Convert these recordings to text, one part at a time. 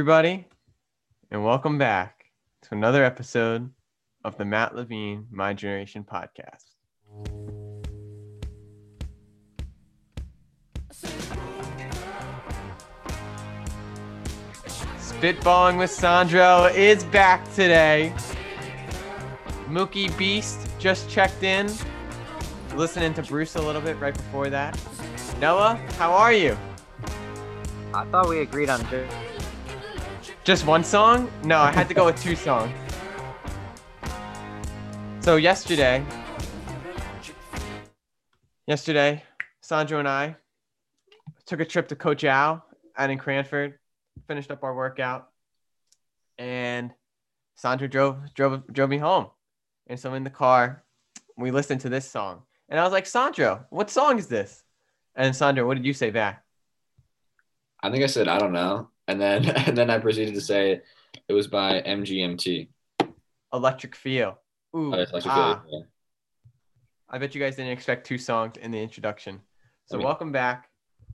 Everybody, and welcome back to another episode of the Matt Levine My Generation podcast. Spitballing with Sandro is back today. Mookie Beast just checked in. Listening to Bruce a little bit right before that. Noah, how are you? I thought we agreed on. Just one song? No, I had to go with two songs. So yesterday, yesterday, Sandro and I took a trip to Coach Al out in Cranford, finished up our workout, and Sandro drove drove drove me home. And so in the car, we listened to this song, and I was like, Sandro, what song is this? And Sandro, what did you say back? I think I said I don't know, and then and then I proceeded to say it was by MGMT. Electric Feel. Ooh, Oh, like ah. yeah. I bet you guys didn't expect two songs in the introduction. So I mean- welcome back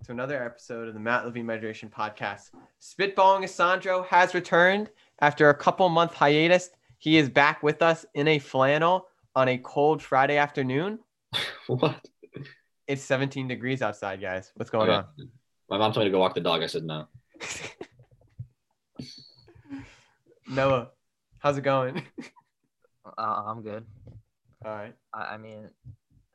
to another episode of the Matt Levine Meditation Podcast. Spitballing with Sandro has returned after a couple month hiatus. He is back with us in a flannel on a cold Friday afternoon. What? It's 17 degrees outside, guys. What's going Okay. My mom told me to go walk the dog. I said no. On? Noah, how's it going? Uh, I'm good. All right. I, I mean,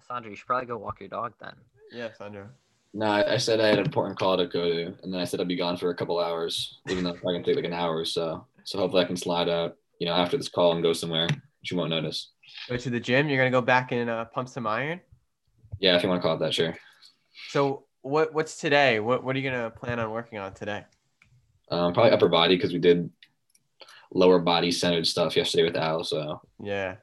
Sandra, you should probably go walk your dog then. Yeah, Sandra. No, I, I said I had an important call to go to, and then I said I'd be gone for a couple hours, even though I can take like an hour or so. So hopefully I can slide out, you know, after this call and go somewhere she won't notice. Go to the gym. You're gonna go back and uh, pump some iron. Yeah, if you want to call it that, sure. So what what's today? What what are you gonna plan on working on today? Um, probably upper body because we did lower body centered stuff yesterday with Al, so Yeah.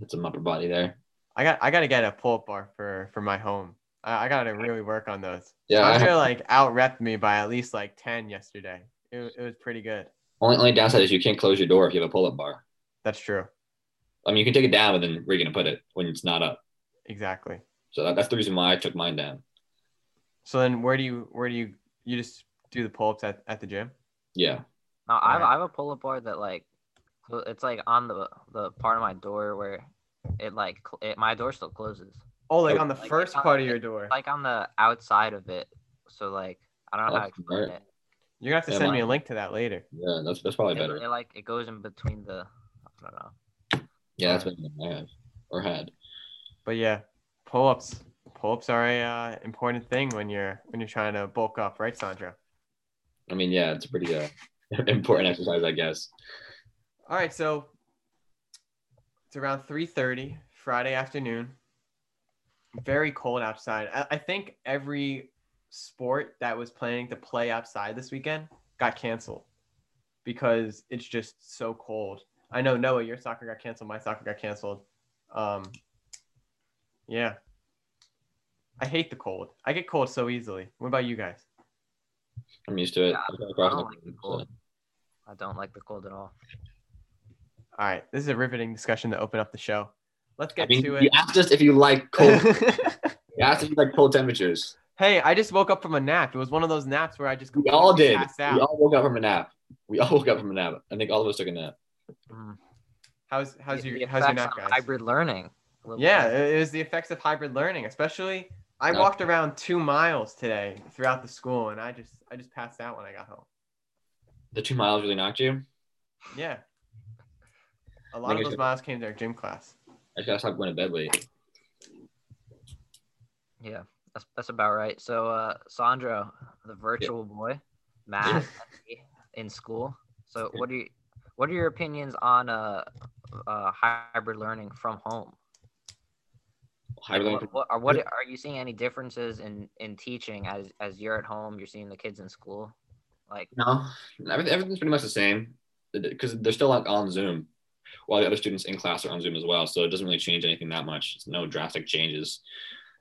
it's some upper body there. I got I gotta get a pull up bar for for my home. I, I gotta really work on those. Yeah, I have- like out repped me by at least like ten yesterday. It, it was pretty good. Only only downside is you can't close your door if you have a pull up bar. That's true. I mean, you can take it down, but then where are you gonna put it when it's not up? Exactly. So that, that's the reason why I took mine down. So then where do you where do you you just do the pull ups at, at the gym? Yeah. No, I have, Alright. I have a pull-up bar that like, it's like on the the part of my door where it like it, my door still closes. Oh, like Oh, on the like, first it's on- part of your door. Like on the outside of it. So like, I don't know how to explain smart. it. You're gonna have to Yeah, send me a link to that later. Yeah, that's that's probably It, better. it like it goes in between the. I don't know. Yeah, that's better than I have or had. But yeah, pull ups. Pull ups are a uh, important thing when you're when you're trying to bulk up, right, Sandra? I mean, yeah, it's a pretty uh, important exercise, I guess. All right, so it's around 3:30 Friday afternoon. Very cold outside. I, I think every sport that was planning to play outside this weekend got canceled because it's just so cold. I know Noah, your soccer got canceled. My soccer got canceled. Um, yeah, I hate the cold. I get cold so easily. What about you guys? I'm used to it. Yeah, I've come I across don't like the so- cold. I don't like the cold at all. All right, this is a riveting discussion to open up the show. Let's I get mean, to you it. asked us if you like cold. you asked if you like cold temperatures. Hey, I just woke up from a nap. It was one of those naps where I just We all did. passed We all woke up from a nap. We all woke up from a nap. I think all of us took a nap. Mm. How's how's The- your the how's your effects nap, guys? Hybrid learning. Yeah, bit. it it was the effects of hybrid learning. Especially, I No. walked around two miles today throughout the school, and I just I just passed out when I got home. The two miles really knocked you. Yeah, a lot of those should- miles came to our gym class. I gotta stop going to bed late. Yeah, that's that's about right. So, uh, Sandro, the virtual boy, Matt, in school. So, what are you, what are your opinions on uh, uh hybrid learning from home? What, what, are what are you seeing any differences in in teaching as as you're at home? You're seeing the kids in school, like No, everything, everything's pretty much the same because they're still on, on Zoom, while the other students in class are on Zoom as well. So it doesn't really change anything that much. It's no drastic changes.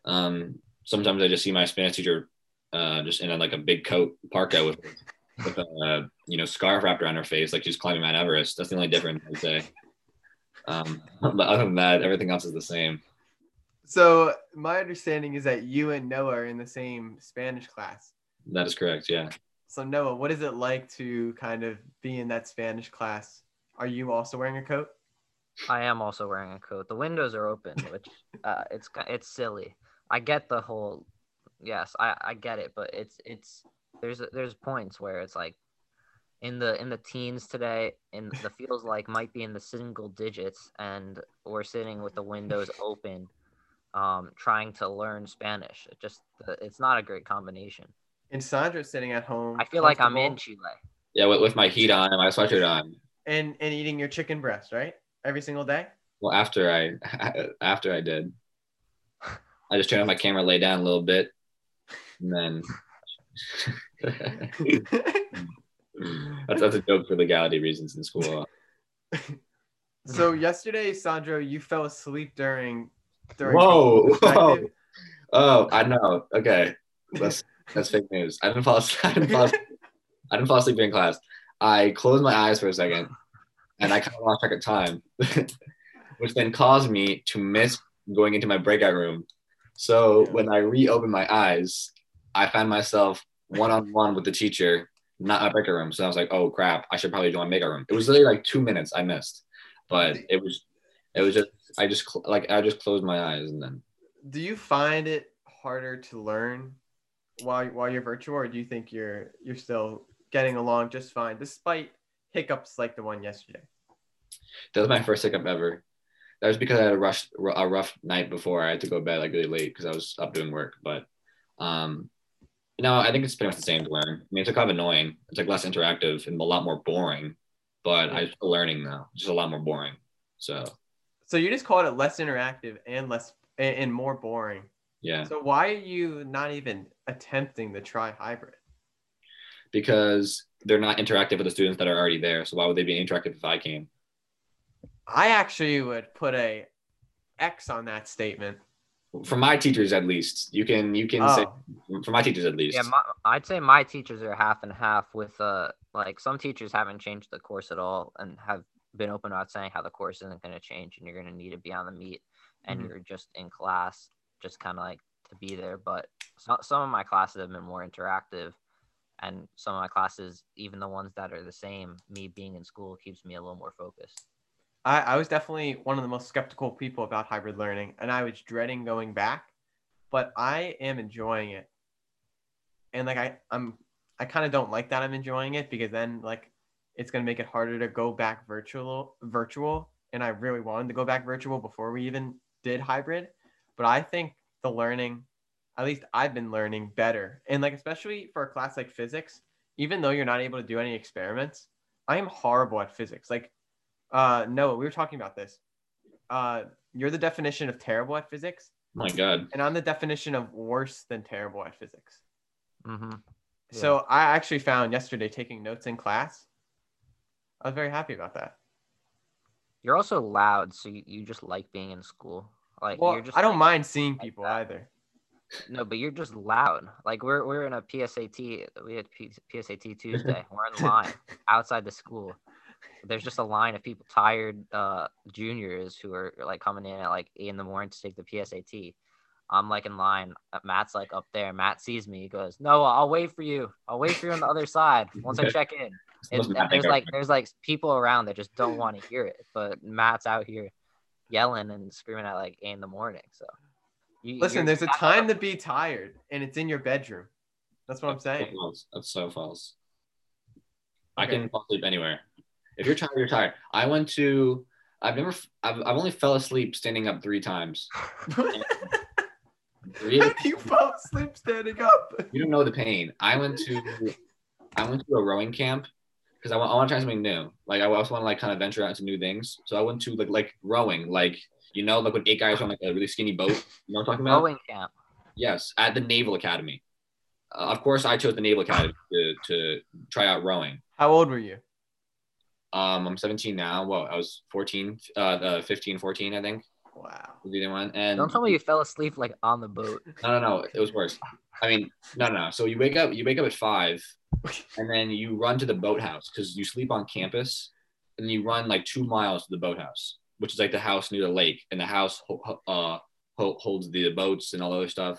Um, sometimes I just see my Spanish teacher uh, just in a, like a big coat parka with with a you know scarf wrapped around her face, like she's climbing Mount Everest. That's the only difference I'd say. Um, but other than that, everything else is the same. So my understanding is that you and Noah are in the same Spanish class. That is correct. Yeah. So Noah, what is it like to kind of be in that Spanish class? Are you also wearing a coat? I am also wearing a coat. The windows are open, which uh, it's it's silly. I get the whole, yes, I, I get it, but it's it's there's there's points where it's like, in the in the teens today, in the feels like might be in the single digits, and we're sitting with the windows open, um, trying to learn Spanish. It just it's not a great combination. And Sandra's sitting at home. I feel like I'm in Chile. Yeah, with, with my heat on and my sweatshirt on. And and eating your chicken breast, right? Every single day. Well, after I after I did, I just turned on my camera, lay down a little bit, and then that's that's a joke for legality reasons in school. so yesterday, Sandro, you fell asleep during during Whoa, whoa. Oh, I know. Okay, that's that's fake news. I didn't fall. asleep- I didn't fall. asleep- I didn't fall asleep during class. I closed my eyes for a second, and I kind of lost track of time, which then caused me to miss going into my breakout room. So when I reopened my eyes, I found myself one on one with the teacher, not in my breakout room. So I was like, "Oh crap! I should probably join my breakout room." It was literally like two minutes I missed, but it was, it was just I just cl- like I just closed my eyes and then Do you find it harder to learn while while you're virtual, or do you think you're you're still getting along just fine despite hiccups like the one yesterday? That was my first hiccup ever. That was because I had a rush, a rough night before. I had to go to bed like really late because I was up doing work. But um, no, I think it's pretty much the same to learn. I mean, it's like kind of annoying. It's like less interactive and a lot more boring. But I'm still learning though. It's just a lot more boring. So So you just called it less interactive and less and, and more boring. yeah, So why are you not even attempting to try hybrid? because they're not interactive with the students that are already there. So why would they be interactive if I came? I actually would put a X on that statement. For my teachers, at least, you can you can say Oh, for my teachers at least. Yeah, my, I'd say my teachers are half and half. With uh, like some teachers haven't changed the course at all and have been open about saying how the course isn't going to change and you're going to need to be on the meet and Mhm. you're just in class, just kind of like to be there. But so, some of my classes have been more interactive, and some of my classes, even the ones that are the same, me being in school keeps me a little more focused. I, I was definitely one of the most skeptical people about hybrid learning, and I was dreading going back, but I am enjoying it. And like I, I'm, I kind of don't like that I'm enjoying it because then like it's gonna make it harder to go back virtual, virtual. And I really wanted to go back virtual before we even did hybrid, but I think the learning, at least I've been learning better. And like especially for a class like physics, even though you're not able to do any experiments, I am horrible at physics. Like uh, Noah, we were talking about this. Uh, you're the definition of terrible at physics, Oh my god. and I'm the definition of worse than terrible at physics. Mm-hmm. So I actually found yesterday taking notes in class. I was very happy about that. You're also loud, so you, you just like being in school. Like Well, you're just I don't like- mind seeing like people that. either. No, but you're just loud. Like we're we're in a PSAT. We had P- PSAT Tuesday. We're in line outside the school. There's just a line of people, tired uh, juniors who are like coming in at like eight in the morning to take the PSAT. I'm like in line. Uh, Matt's like up there. Matt sees me. He goes, "No, I'll wait for you. I'll wait for you on the other side once I check in." It's the And, most and mad thing there's like there's like people around that just don't want to hear it, but Matt's out here yelling and screaming at like eight in the morning. So you, Listen, there's a time to be tired, and it's in your bedroom. That's what I'm That's so saying. false. That's so false. I can fall asleep anywhere. If you're tired, you're tired. I went to. I've never. I've, I've only fell asleep standing up three times. Three. you fall asleep standing up. You don't know the pain. I went to. I went to a rowing camp because I want. I want to try something new. Like I also want to like kind of venture out into new things. So I went to like like rowing. Like you know, like when eight guys on like a really skinny boat. You know what I'm talking about? rowing camp. Yes, at the Naval Academy. Uh, of course, I chose the Naval Academy to, to try out rowing. How old were you? Um, I'm 17 now. Well, I was 14, uh, uh 15, 14, I think. Wow. Was the one. And Don't tell me you fell asleep like on the boat. no, no, no, it was worse. I mean, no, no, no. So you wake up, you wake up at five, and then you run to the boathouse because you sleep on campus, and you run like two miles to the boathouse, which is like the house near the lake, and the house ho- ho- uh holds the boats and all other stuff.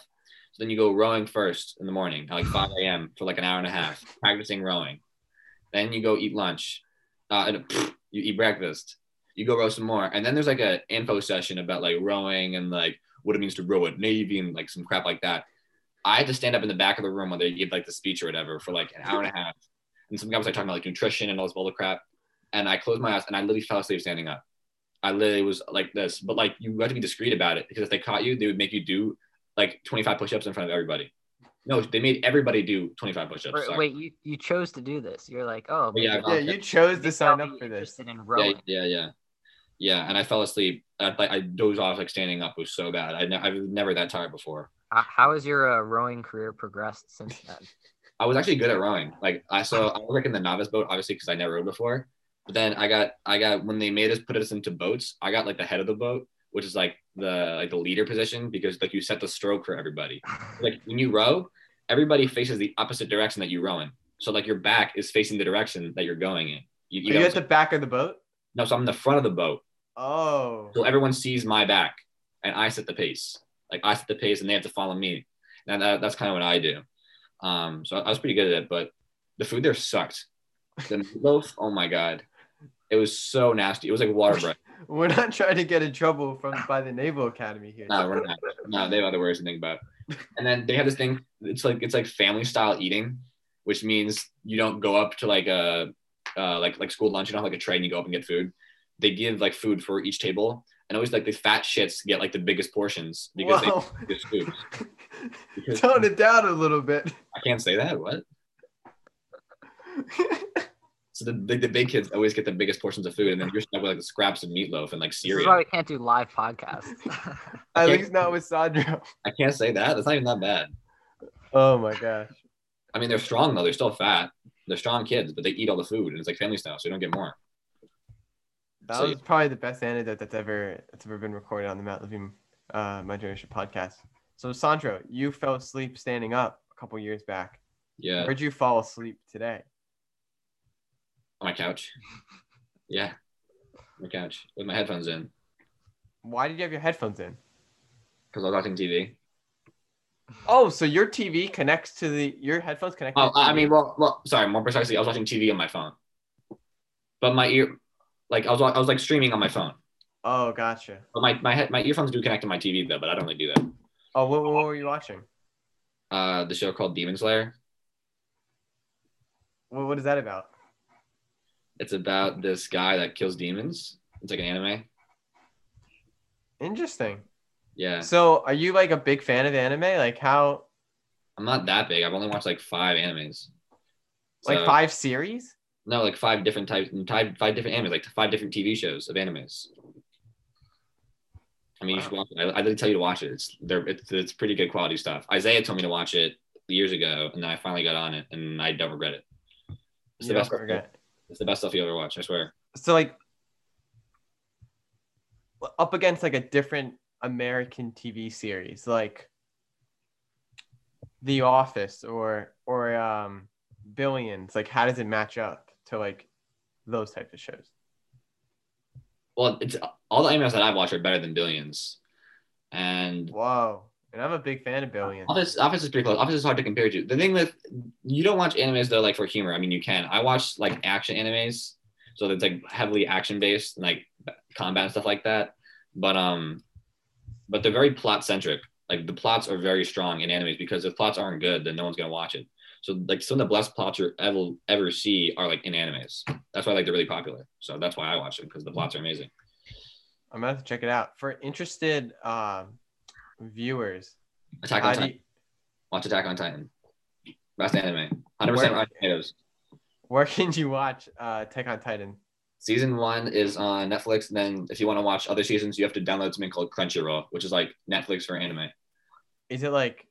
So then you go rowing first in the morning at like 5 a.m. for like an hour and a half, practicing rowing. Then you go eat lunch. Uh, and pff, you eat breakfast. You go row some more. And then there's like a info session about like rowing and like what it means to row at Navy and like some crap like that. I had to stand up in the back of the room when they give like the speech or whatever for like an hour and a half. And some guy was like talking about like nutrition and all this bull crap. And I closed my eyes and I literally fell asleep standing up. I literally was like this, but like you had to be discreet about it because if they caught you, they would make you do like 25 push-ups in front of everybody. No, they made everybody do 25 push-ups. Wait, wait, you, you chose to do this. You're like, oh, Yeah, Yeah, you chose to sign up for this. interested in yeah, rowing. yeah, yeah, yeah. And I fell asleep. I, I dozed off like standing up. It was so bad. I, ne- I was never that tired before. How, how has your uh, rowing career progressed since then? I was actually good at rowing. Like I so I was like in the novice boat, obviously because I never rowed before. But then I got I got when they made us put us into boats, I got like the head of the boat, which is like the like the leader position because like you set the stroke for everybody. Like when you row, everybody faces the opposite direction that you row in. So like your back is facing the direction that you're going in. You, Are you you at the back of the boat? No, so I'm in the front of the boat. Oh. So everyone sees my back and I set the pace. Like I set the pace and they have to follow me. And that, that's kind of what I do. Um, so I was pretty good at it, but the food there sucked. The meatloaf, oh my God. It was so nasty. It was like water bread. We're not trying to get in trouble from by the Naval Academy here. No, we're not. No, they have other words to think about. And then they have this thing, it's like it's like family style eating, which means you don't go up to like a uh, like like school lunch, you don't have like a tray and you go up and get food. They give like food for each table. And always like the fat shits get like the biggest portions because they Whoa. get biggest food. Because- Tone it down a little bit. I can't say that. What? So the, the, the big kids always get the biggest portions of food, and then you're stuck with like the scraps of meatloaf and like This is cereal. why we can't do live podcasts. At least not with Sandro. I can't say that. That's not even that bad. Oh my gosh. I mean, they're strong though. They're still fat. They're strong kids, but they eat all the food, and it's like family style, so you don't get more. That So- was probably the best anecdote that's ever that's ever been recorded on the Matt Levine uh, My Generation podcast. So Sandro, you fell asleep standing up a couple years back. Yeah, Where'd you fall asleep today? on my couch. Yeah, my couch with my headphones in Why did you have your headphones in? because I was watching TV. Oh, so your TV connects to the your headphones connect. Oh, I mean, well, well, sorry, more precisely, I was watching TV on my phone, but my ear, like I was, I was like streaming on my phone. Oh, gotcha. But my my head, my earphones do connect to my TV though, but I don't really do that. Oh, what, what were you watching? Uh, the show called Demon Slayer. What, what is that about? It's about this guy that kills demons. It's like an anime. Interesting. Yeah, So, are you like a big fan of anime? Like how I'm not that big. I've only watched like five animes. like five series? No, like five different types, five, five different animes, like five different TV shows of animes. I mean, you should watch it. I, I did tell you to watch it. It's they're it's, it's pretty good quality stuff. Isaiah told me to watch it years ago, and then I finally got on it, and I don't regret it. It's You the best. Stuff, it's the best stuff you ever watch. I swear. So like up against like a different American TV series, like The Office or or um Billions, like how does it match up to like those types of shows? Well, it's all the animes that I've watched are better than Billions, and Whoa. And I'm a big fan of Billions. Office Office is pretty close. Office is hard to compare to. The thing with you don't watch animes though, like for humor. I mean, you can. I watch like action animes, so it's like heavily action based, like combat and stuff like that. But um, but they're very plot centric. Like the plots are very strong in animes because if plots aren't good, then no one's gonna watch it. So like some of the best plots you ever ever see are like in animes. That's why like they're really popular. So that's why I watch them because the plots are amazing. I'm gonna have to check it out. For interested um viewers, Attack on Titan. you, Watch Attack on Titan. Best anime. Hundred Where- percent Rotten Tomatoes. where can you watch uh Attack on Titan? Season one is on Netflix. And then if you want to watch other seasons, you have to download something called Crunchyroll, which is like Netflix for anime. Is it like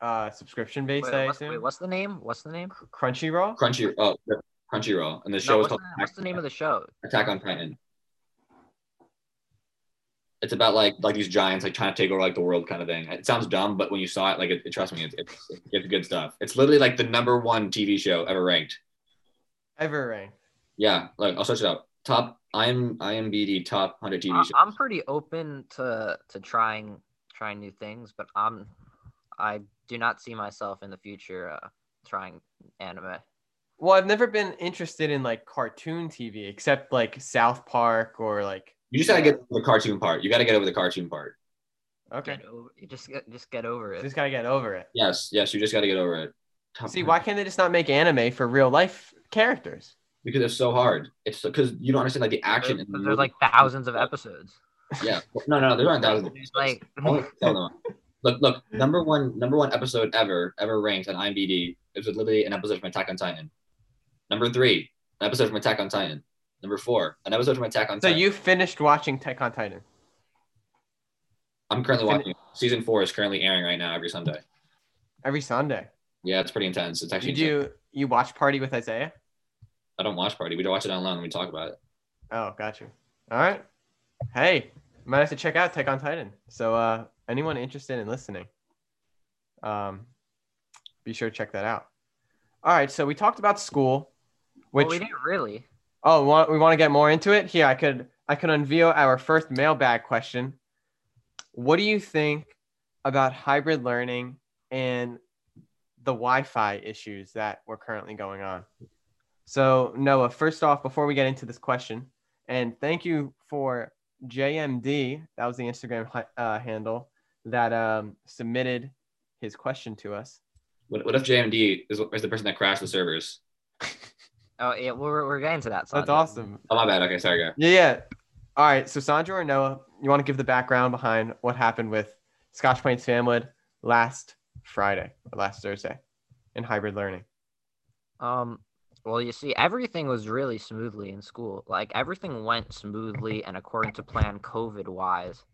uh subscription based, Wait, I what's, assume? wait, what's the name? What's the name? Crunchyroll? Crunchy oh Crunchyroll. And the No, show is called the, what's the name of the show? Attack on Titan. It's about like like these giants like trying to take over like the world kind of thing. It sounds dumb, but when you saw it, like it, it- trust me, it's, it's it's good stuff. It's literally like the number one TV show ever ranked. Ever ranked. Yeah, like I'll search it up. Top I'm IMBD top hundred TV I- shows. I'm pretty open to to trying trying new things, but I'm I do not see myself in the future uh, trying anime. Well, I've never been interested in like cartoon TV except like South Park or like You just gotta get over the cartoon part. You gotta get over the cartoon part. okay. Get over, you just get just get over it. Just gotta get over it. Yes, yes, you just gotta get over it. See, why can't they just not make anime for real life characters? Because it's so hard. It's because you don't understand like the action. in the There's like thousands of episodes. Yeah. No, no, no. There's not thousands. of episodes. like Only- no, no. Look, look. Number one, number one episode ever, ever ranked on IMDb. It was literally an episode from Attack on Titan. Number three, an episode from Attack on Titan. Number four, an episode from Attack on So Titan. So you finished watching Attack on Titan. I'm currently fin- watching. Season four is currently airing right now every Sunday. Every Sunday. Yeah, it's pretty intense. It's actually. Did you you watch Party with Isaiah? I don't watch Party. We don't watch it online and we talk about it. Oh, got you. All right. Hey, might have to check out Attack on Titan. So uh anyone interested in listening, um, be sure to check that out. All right. So we talked about school, which well, we didn't really. oh, we want, we want to get more into it. Here, I could I could unveil our first mailbag question. What do you think about hybrid learning and the Wi-Fi issues that were currently going on? So Noah, first off, before we get into this question, and thank you for JMD. That was the Instagram uh, handle that um, submitted his question to us. What, what if JMD is, is the person that crashed the servers? Oh yeah, we're we're getting to that. That's awesome. Oh my bad. Okay, sorry, guy. Yeah, yeah. All right. So Sandra or Noah, you want to give the background behind what happened with Scotch Plains Fanwood last Friday or last Thursday in hybrid learning? Um, well, you see, everything was really smoothly in school. Like everything went smoothly and according to plan, COVID wise,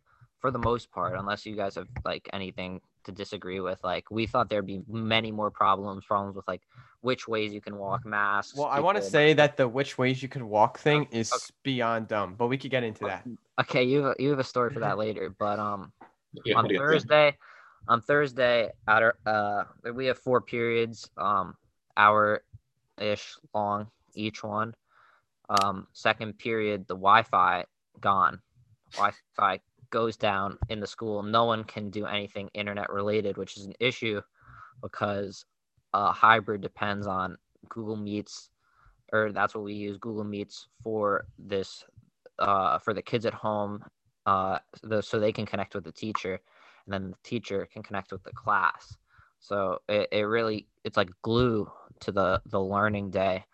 for the most part. Unless you guys have like anything to disagree with, like we thought there'd be many more problems, problems with like which ways you can walk masks. Well, I want to say that the which ways you can walk thing is Okay. beyond dumb, but we could get into that. Okay, you have, you have a story for that later, but um. Yeah, on what Thursday, on Thursday, at our, uh, we have four periods, um, hour ish long each one. Um, second period, the Wi-Fi gone. Wi-Fi goes down in the school. No one can do anything internet related, which is an issue because uh, hybrid depends on Google Meets, or that's what we use Google Meets for this, uh, for the kids at home uh, the, so they can connect with the teacher and then the teacher can connect with the class so it, it really it's like glue to the the learning day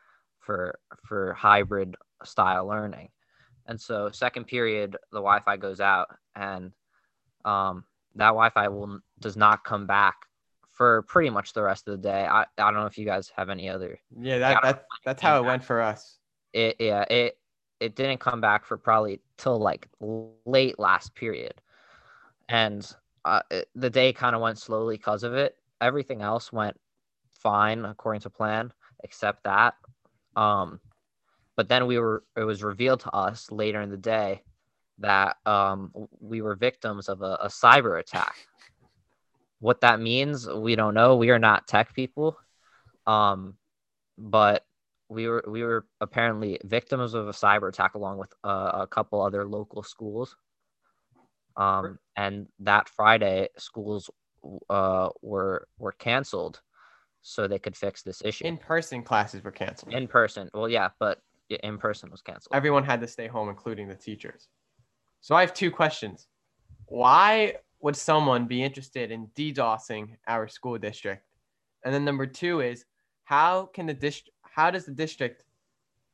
for for hybrid style learning. And so second period the wi-fi goes out and um, that wi-fi will does not come back for pretty much the rest of the day. I, I don't know if you guys have any other Yeah, that, that that's how it went for us. it yeah it it didn't come back for probably till like late last period. And uh, it, the day kind of went slowly because of it. Everything else went fine according to plan except that. Um but then we were it was revealed to us later in the day that um we were victims of a, a cyber attack. What that means we don't know. We are not tech people. Um but we were we were apparently victims of a cyber attack along with uh, a couple other local schools. Um and that friday schools uh were were canceled so they could fix this issue In person classes were canceled. in person well yeah but in person was canceled Everyone had to stay home, including the teachers. So I have two questions. Why would someone be interested in DDoSing our school district? And then number two is how can the district how does the district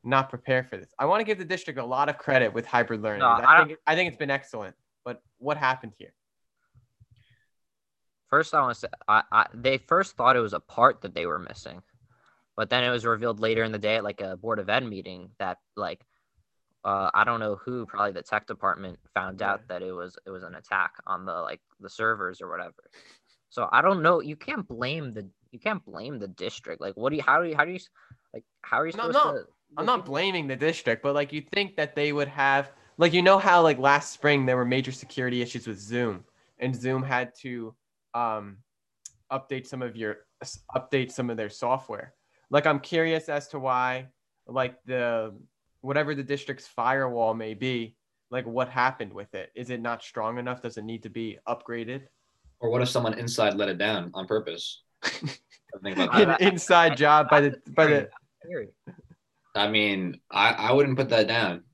not prepare for this? I want to give the district a lot of credit with hybrid learning. No, I, I think I think it's been excellent. But what happened here? First, I want to say, I, I, they first thought it was a part that they were missing, but then it was revealed later in the day at like a board of ed meeting that like, uh, I don't know who, probably the tech department found out that it was it was an attack on the like the servers or whatever. So I don't know. You can't blame the you can't blame the district. Like, what do you? How do you? How do you? Like, how are you supposed No, no. to? I'm not blaming the district, but like you think that they would have like you know how like last spring there were major security issues with Zoom and Zoom had to um update some of your update some of their software. Like I'm curious as to why like the whatever the district's firewall may be, like what happened with it? Is it not strong enough? Does it need to be upgraded? Or what if someone inside let it down on purpose? Think about An inside job by the by the. I mean, I, I wouldn't put that down.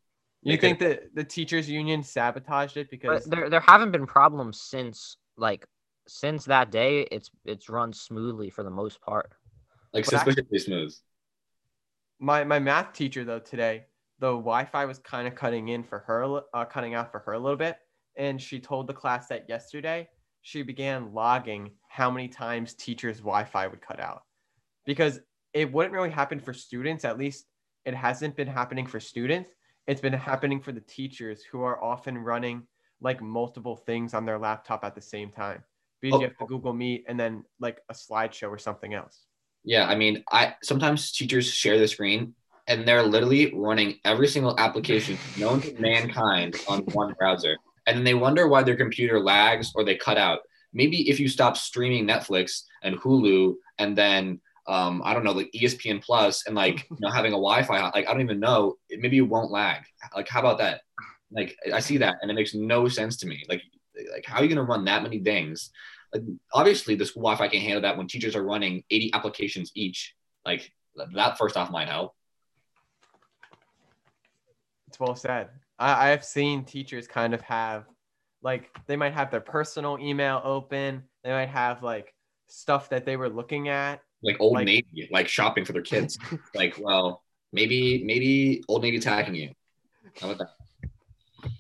You They think that the teachers union sabotaged it But because there there haven't been problems since like since that day. It's it's run smoothly for the most part. Like Well, suspiciously smooth. my my math teacher though today the Wi-Fi was kind of cutting in for her, uh, cutting out for her a little bit, and she told the class that yesterday she began logging how many times teachers' Wi-Fi would cut out, because it wouldn't really happen for students. At least it hasn't been happening for students. It's been happening for the teachers who are often running like multiple things on their laptop at the same time because Oh. you have to Google Meet and then like a slideshow or something else. Yeah, I mean, I sometimes teachers share the screen and they're literally running every single application known to mankind on one browser. And then they wonder why their computer lags or they cut out. Maybe if you stop streaming Netflix and Hulu and then um, I don't know, like ESPN Plus and like you know having a Wi-Fi, like I don't even know, maybe you won't lag. Like how about that? Like I see that and it makes no sense to me. Like like how are you gonna run that many things? Obviously the school Wi-Fi can handle that when teachers are running 80 applications each. Like that first off might help. It's well said. I, I've seen teachers kind of have like they might have their personal email open. They might have like stuff that they were looking at. Like Old Like- Navy, like shopping for their kids. like, well, maybe maybe Old Navy attacking you. How about that?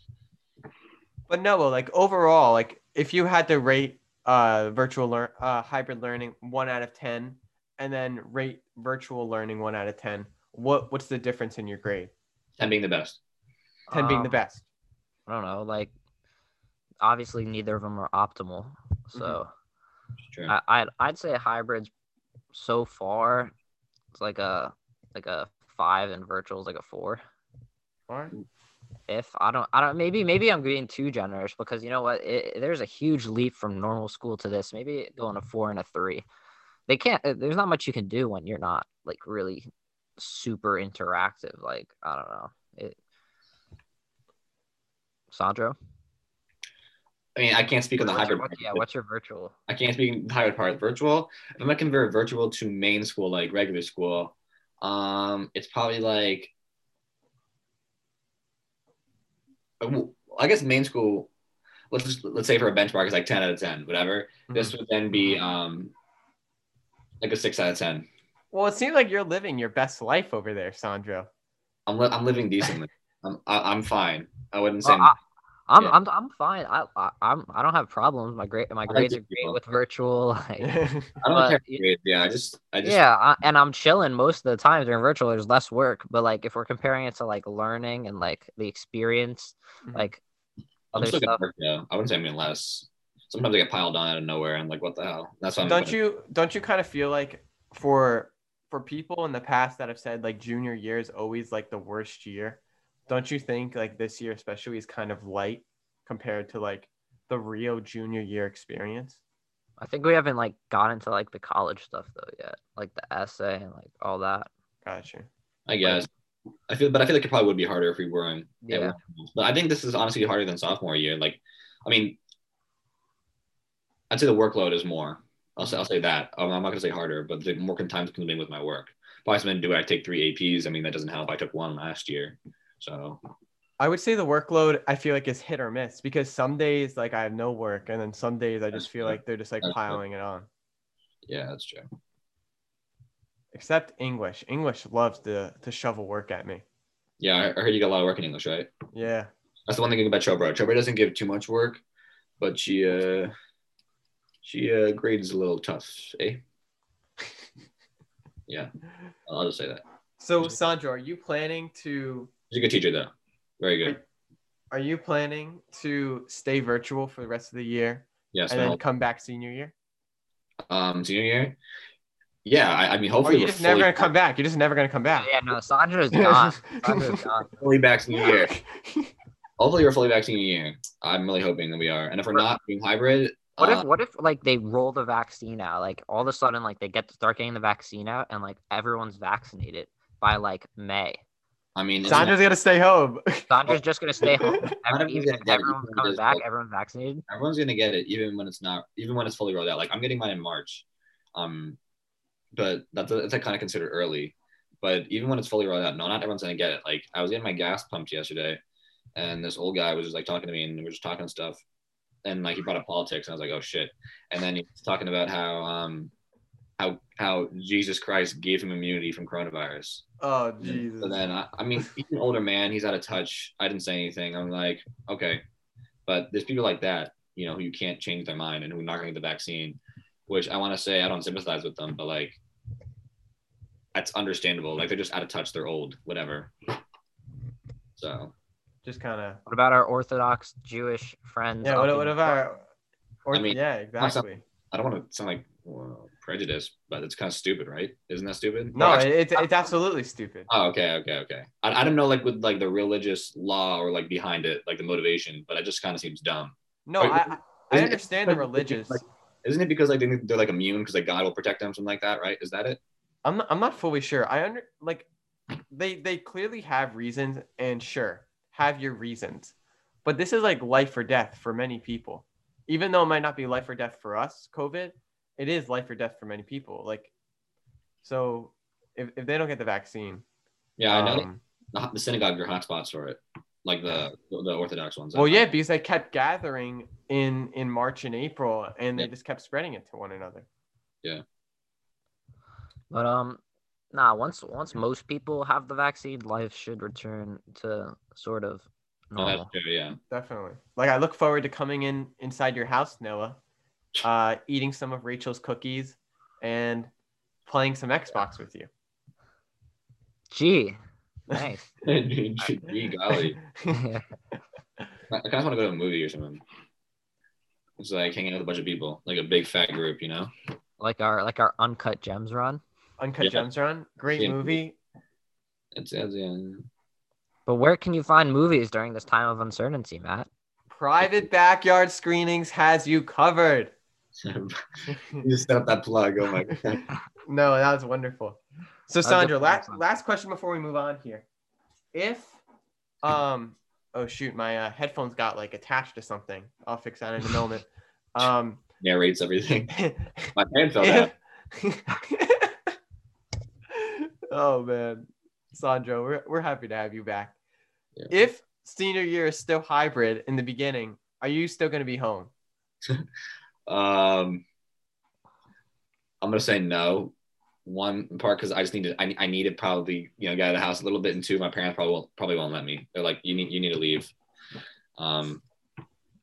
But no, like overall, like if you had to rate uh virtual learn uh hybrid learning one out of ten, and then rate virtual learning one out of ten, what what's the difference in your grade? 10 being the best. Ten being the Um, best. I don't know. Like obviously neither of them are optimal. So True. I, I'd I'd say hybrids so far it's like a like a five and virtual is like a four. All right. If I don't I don't maybe maybe I'm being too generous because you know what it, there's a huge leap from normal school to this. Maybe going a four and a three. They can't. uh, There's not much you can do when you're not like really super interactive. Like I don't know. It, Sandro, I mean, I can't speak on the What's your- hybrid. what- yeah, what's your virtual? I can't speak the hybrid part. Virtual. If I'm gonna convert virtual to main school, like regular school, um, it's probably like. uh, I guess main school. Let's just, let's say for a benchmark is like 10 out of 10, whatever. Mm-hmm. This would then be mm-hmm. um, like a six out of 10. Well, it seems like you're living your best life over there, Sandro. I'm li- I'm living decently. I'm I- I'm fine. I wouldn't uh, say. Well, I, I'm, yeah. I'm I'm fine. I, I I'm I don't have problems. My grade my grades these are great with virtual. Like, I don't but care. y- grades. Yeah, I just I just yeah, I, and I'm chilling most of the time during virtual. There's less work, but like if we're comparing it to like learning and like the experience, Mhm. like I'm other stuff. work. Yeah, I wouldn't say I'm getting less. Sometimes I get piled on out of nowhere, and like, what the hell? That's why I'm. don't you don't you kind of feel like for for people in the past that have said like junior year is always like the worst year don't you think like this year especially is kind of light compared to like the real junior year experience I think we haven't like gotten into like the college stuff though yet, like the essay and like all that. gotcha I guess. I feel, but I feel like it probably would be harder if we weren't. at Yeah. one. But I think this is honestly harder than sophomore year. Like, I mean, I'd say the workload is more. I'll say, I'll say that. Um, I'm not gonna say harder, but the more time consuming with my work. If I to do I take three APs. I mean, that doesn't help. I took one last year, so i would say the workload i feel like is hit or miss because some days like i have no work and then some days i just feel true. like they're just like That's true. piling it on yeah, that's true. except english english loves to to shovel work at me Yeah, I heard you got a lot of work in English, right? yeah That's the one thing about Chobra. Chobra doesn't give too much work, but she uh she uh grades a little tough, eh? yeah, I'll just say that. so sandro are you planning to She's a good teacher though. Very good. Are you planning to stay virtual for the rest of the year Yes. and then whole- come back senior year? um senior year. Yeah, I, I mean Or hopefully you're just never gonna come back. You're just never gonna come back. Yeah, no, Sandra's gone. Sandra's gone. fully back senior year. Hopefully we're fully back senior year. I'm really hoping that we are. And if we're not doing hybrid, What uh, if what if like they roll the vaccine out? Like all of a sudden, like they get to start getting the vaccine out, and like everyone's vaccinated by like May. I mean, it's Sandra's not- gonna stay home. Sandra's just gonna stay home. Every, everyone's even gonna get it, everyone's even coming it's back, everyone's vaccinated. everyone's gonna get it, even when it's not, even when it's fully rolled out. Like I'm getting mine in March, um, but that's that's like kind of considered early. But even when it's fully rolled out, no, not everyone's gonna get it. Like I was getting my gas pumped yesterday, and this old guy was just like talking to me, and we were just talking stuff, and like he brought up politics, and I was like, oh shit. And then he's talking about how um, how how Jesus Christ gave him immunity from coronavirus. oh Jesus. So then, I, I mean, he's an older man. He's out of touch. I didn't say anything. I'm like, okay. But there's people like that, you know, who you can't change their mind and who are not going to get the vaccine, which I want to say I don't sympathize with them, but like, that's understandable. Like, they're just out of touch. They're old, whatever. So, Just kind of. What about our Orthodox Jewish friends? Yeah. What, what about? Or, I mean, yeah, exactly. I don't want to sound like well, prejudiced, but it's kind of stupid, right? Isn't that stupid? No, Well, actually- it's it's absolutely stupid. Oh, okay, okay, okay. I, I don't know, like with like the religious law or like behind it, like the motivation, but it just kind of seems dumb. No, I I- it- understand the religious. like- Isn't it because like they, they're like immune because like God will protect them, something like that, right? Is that it? I'm not, I'm not fully sure. I under like they they clearly have reasons and sure have your reasons, but this is like life or death for many people. Even though it might not be life or death for us, COVID, it is life or death for many people. Like, so if, if they don't get the vaccine, Yeah, I know. um, the, the synagogue are hotspots for it, like the the Orthodox ones. well, yeah, because they kept gathering in in March and April, and they Yeah. just kept spreading it to one another. Yeah. But um, nah. Once once most people have the vaccine, life should return to sort of Oh, that's normal. true. Yeah. Definitely. Like I look forward to coming in inside your house, Noah, uh, eating some of Rachel's cookies and playing some Xbox with you. Gee, nice. Gee golly, I, I kind of want to go to a movie or something. It's like hanging out with a bunch of people, like a big fat group, you know. like our like our uncut gems run. Uncut Yeah. Gems Run, great Yeah. movie. It's, it's yeah. But where can you find movies during this time of uncertainty, Matt? Private Backyard Screenings has you covered. you just set that plug. Oh my god. No, that was wonderful. So Sandra, last last question before we move on here. If um oh shoot, my uh, headphones got like attached to something. I'll fix that in a moment. Um Narrates everything. My pan fell down. oh man, Sandro, we're we're happy to have you back. Yeah. If senior year is still hybrid in the beginning, are you still going to be home? Um, I'm gonna say no. One part because I just need to. I, I need to probably you know get out of the house a little bit, and two, my parents probably won't probably won't let me. They're like, you need you need to leave. Um,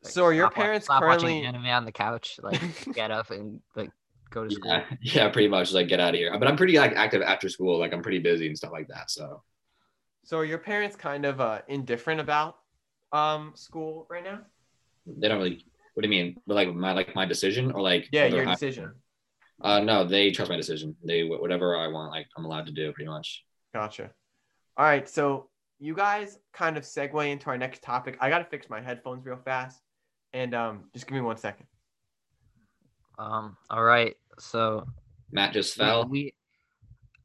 So are your Stop wa- parents stop currently? watching anime on the couch? Like get up and like go to school. yeah, yeah, pretty much like get out of here. But I'm pretty like active after school. Like I'm pretty busy and stuff like that. So So are your parents kind of uh, indifferent about um school right now? they don't really. What do you mean? But like my like my decision or like Yeah, whether your I- decision. Uh, no, they trust my decision. They whatever I want, like I'm allowed to do pretty much. Gotcha. All right, so you guys kind of segue into our next topic. I gotta fix my headphones real fast, and um, just give me one second. Um. All right. So Matt just fell. We,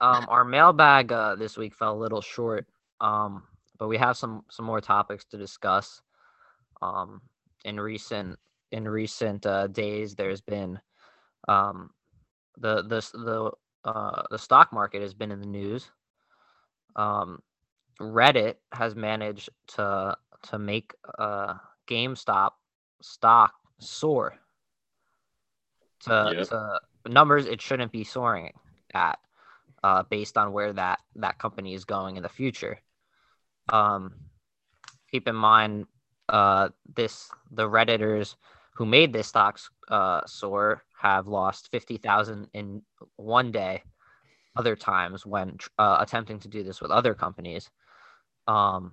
um, our mailbag uh, this week fell a little short. Um, but we have some some more topics to discuss. Um, in recent in recent uh, days, there's been um, the the the uh, the stock market has been in the news. Um, Reddit has managed to to make uh, GameStop stock soar to, Yep. to numbers it shouldn't be soaring at uh, based on where that that company is going in the future. Um, keep in mind uh, this the redditors who made this stocks uh, soar have lost fifty thousand in one day. Other times when uh, attempting to do this with other companies. Um,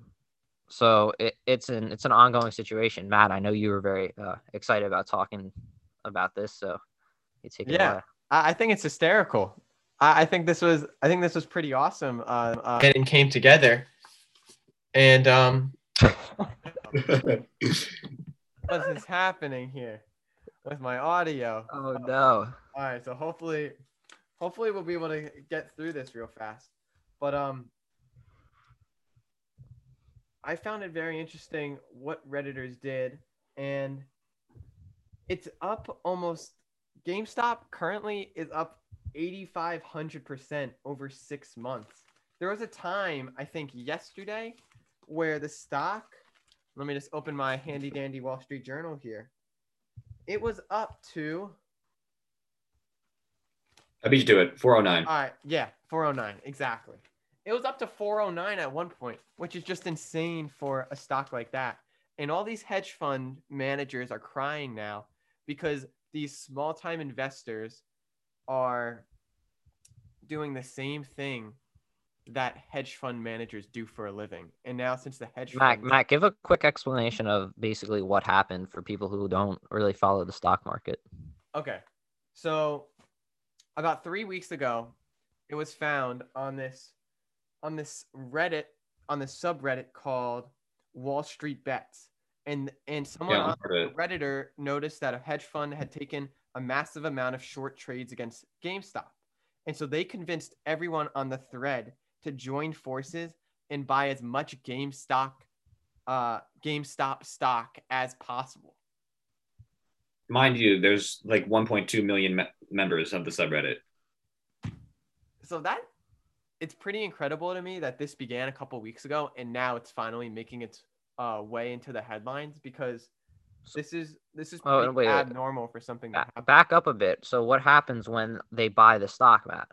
so it, it's an it's an ongoing situation. Matt, I know you were very uh, excited about talking about this, so you take it Yeah. away. I, I think it's hysterical. I, I think this was I think this was pretty awesome. Uh, uh, and came together, and um, what is happening here with my audio? Oh no. All right, so hopefully, hopefully we'll be able to get through this real fast. But um, I found it very interesting what redditors did, and it's up almost. GameStop currently is up 8,500% over six months. There was a time, I think yesterday, where the stock, let me just open my handy dandy Wall Street Journal here. It was up to, I beat you to it. 409. all right, yeah, 409, exactly. It was up to 409 at one point, which is just insane for a stock like that. And all these hedge fund managers are crying now because these small time investors are doing the same thing that hedge fund managers do for a living. And now since the hedge Matt, fund Matt, give a quick explanation of basically what happened for people who don't really follow the stock market. Okay. So about 3 weeks ago, it was found on this on this Reddit on this subreddit called Wall Street Bets. And and someone Yeah, on I've heard of a Redditor noticed that a hedge fund had taken a massive amount of short trades against GameStop. And so they convinced everyone on the thread to join forces and buy as much GameStop uh GameStop stock as possible. Mind you, there's like 1.2 million me- members of the subreddit. So that it's pretty incredible to me that this began a couple weeks ago and now it's finally making its uh, way into the headlines because this is this is Oh, pretty and wait, wait. abnormal for something that Ba- Back up a bit. So what happens when they buy the stock, Matt?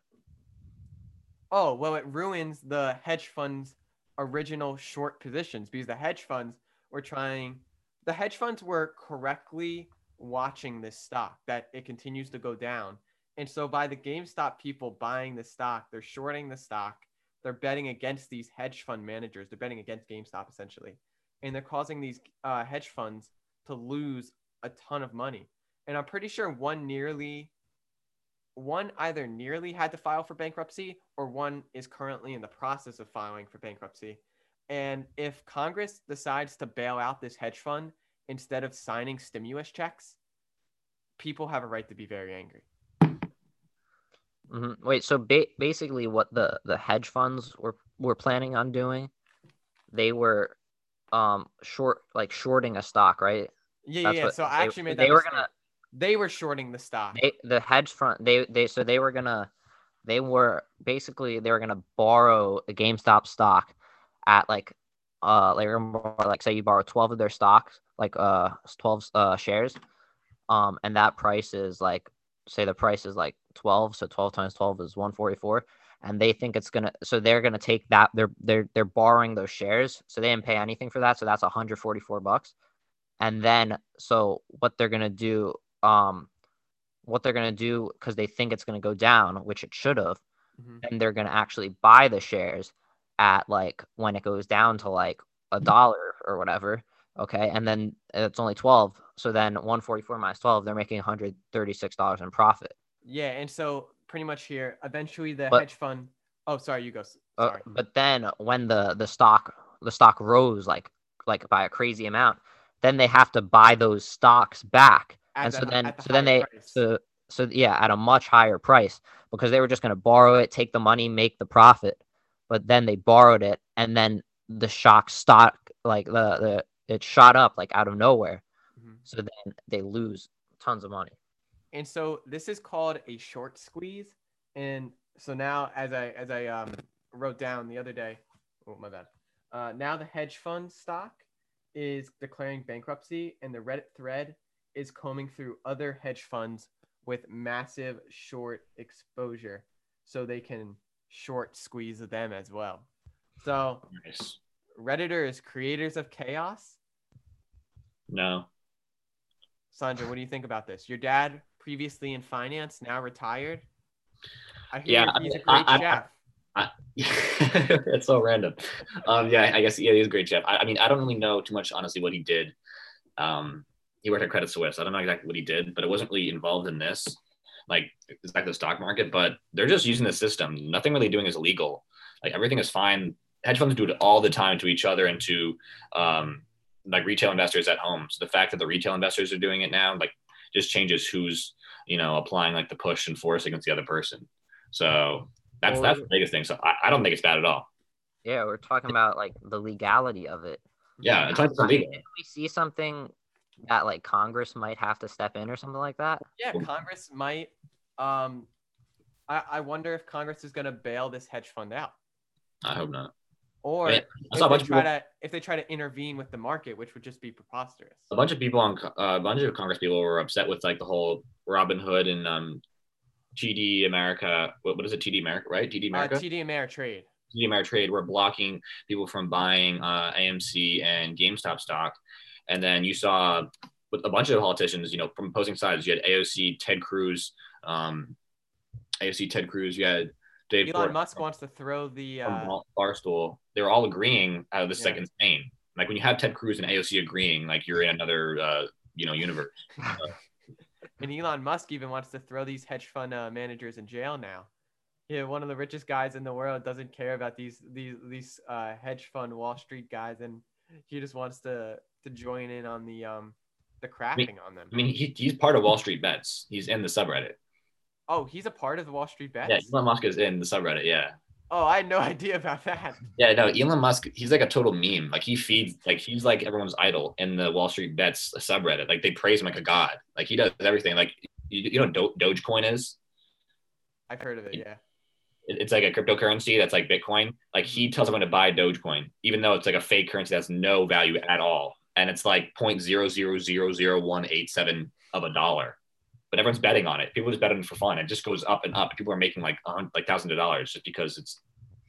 Oh, well, it ruins the hedge fund's original short positions because the hedge funds were trying, the hedge funds were correctly watching this stock that it continues to go down. And so by the GameStop people buying the stock, they're shorting the stock. They're betting against these hedge fund managers. They're betting against GameStop essentially. And they're causing these uh, hedge funds to lose a ton of money. And I'm pretty sure one nearly one either nearly had to file for bankruptcy or one is currently in the process of filing for bankruptcy. And if Congress decides to bail out this hedge fund instead of signing stimulus checks, people have a right to be very angry. hmm Wait, so ba- basically, what the the hedge funds were were planning on doing, they were um short like shorting a stock, right? Yeah, yeah, That's yeah. So I they- actually made that they were gonna They were shorting the stock. they, the hedge fund they they so they were gonna they were basically they were gonna borrow a GameStop stock at like uh like like say you borrow 12 of their stocks like uh 12 uh shares um and that price is like say the price is like 12 so 12 times 12 is 144 and they think it's gonna so they're gonna take that they're they're they're borrowing those shares so they didn't pay anything for that so that's 144 bucks and then so what they're gonna do um what they're going to do because they think it's going to go down, which it should have, Mhm. and they're going to actually buy the shares at like when it goes down to like a dollar or whatever. Okay. And then it's only 12. So then 144 minus 12, they're making $136 in profit. Yeah, and so pretty much here, eventually the But- hedge fund. Oh, sorry, you go. s- Uh, but then when the, the stock, the stock rose like, like by a crazy amount, then they have to buy those stocks back. And so then the so then they price. so so yeah at a much higher price because they were just going to borrow it take the money make the profit. But then they borrowed it and then the shock stock like the, the it shot up like out of nowhere. Mhm. so then they lose tons of money. And so this is called a short squeeze. And so now as i as i um wrote down the other day oh my bad. Uh, now the hedge fund stock is declaring bankruptcy and the reddit thread is combing through other hedge funds with massive short exposure so they can short squeeze them as well so Nice. redditors creators of chaos No. sandro what do you think about this your dad previously in finance now retired i hear Yeah, I he's a great I- I- chef it's so random. Um, yeah, I guess yeah, he's a great chef. I, I mean, I don't really know too much, honestly, what he did. Um, he worked at Credit Suisse. I don't know exactly what he did, but it wasn't really involved in this, like exactly the stock market. But they're just using the system. Nothing really doing is illegal. Like everything is fine. Hedge funds do it all the time to each other and to um, like retail investors at home. So the fact that the retail investors are doing it now, like, just changes who's you know applying like the push and force against the other person. So that's Well, that's the biggest thing. So I, I don't think it's bad at all. Yeah, we're talking about like the legality of it. Yeah, it's not legal. We see something that like Congress might have to step in or something like that? Yeah, Congress might. Um, I, I wonder if Congress is going to bail this hedge fund out, I hope not. or Yeah, I if saw a they bunch of try people, to if they try to intervene with the market, which would just be preposterous. a bunch of people on uh, a bunch of Congress people were upset with like the whole Robinhood and um, TD America. What, what is it? TD America, right? TD America. Uh, America. TD Ameritrade. TD Ameritrade were blocking people from buying uh, AMC and GameStop stock. And then you saw with a bunch of politicians, you know, from opposing sides, you had AOC, Ted Cruz, um, AOC, Ted Cruz, you had Dave Elon Ford Musk wants to throw the. Uh, Bar- Barstool. They were all agreeing how this is like Yeah. insane. Like when you have Ted Cruz and AOC agreeing, like you're in another, uh, you know, universe. and Elon Musk even wants to throw these hedge fund uh, managers in jail now. Yeah, one of the richest guys in the world doesn't care about these these these uh, hedge fund Wall Street guys, and he just wants to to join in on the um the crafting on them. I mean, he, he's part of Wall Street Bets. He's in the subreddit. oh, he's a part of the Wall Street Bets. Yeah, Elon Musk is in the subreddit. Yeah. Oh, I had no idea about that. Yeah, no, Elon Musk, he's like a total meme. Like he feeds, like he's like everyone's idol in the Wall Street Bets subreddit. Like they praise him like a god. Like he does everything. Like you, you know Do- Dogecoin is? I've heard of it. Yeah. It's like a cryptocurrency that's like Bitcoin. Like he tells everyone to buy Dogecoin, even though it's like a fake currency that's no value at all, and it's like point zero zero zero zero one eight seven of a dollar. But everyone's betting on it. People just betting for fun. It just goes up and up. People are making like like thousands of dollars just because it's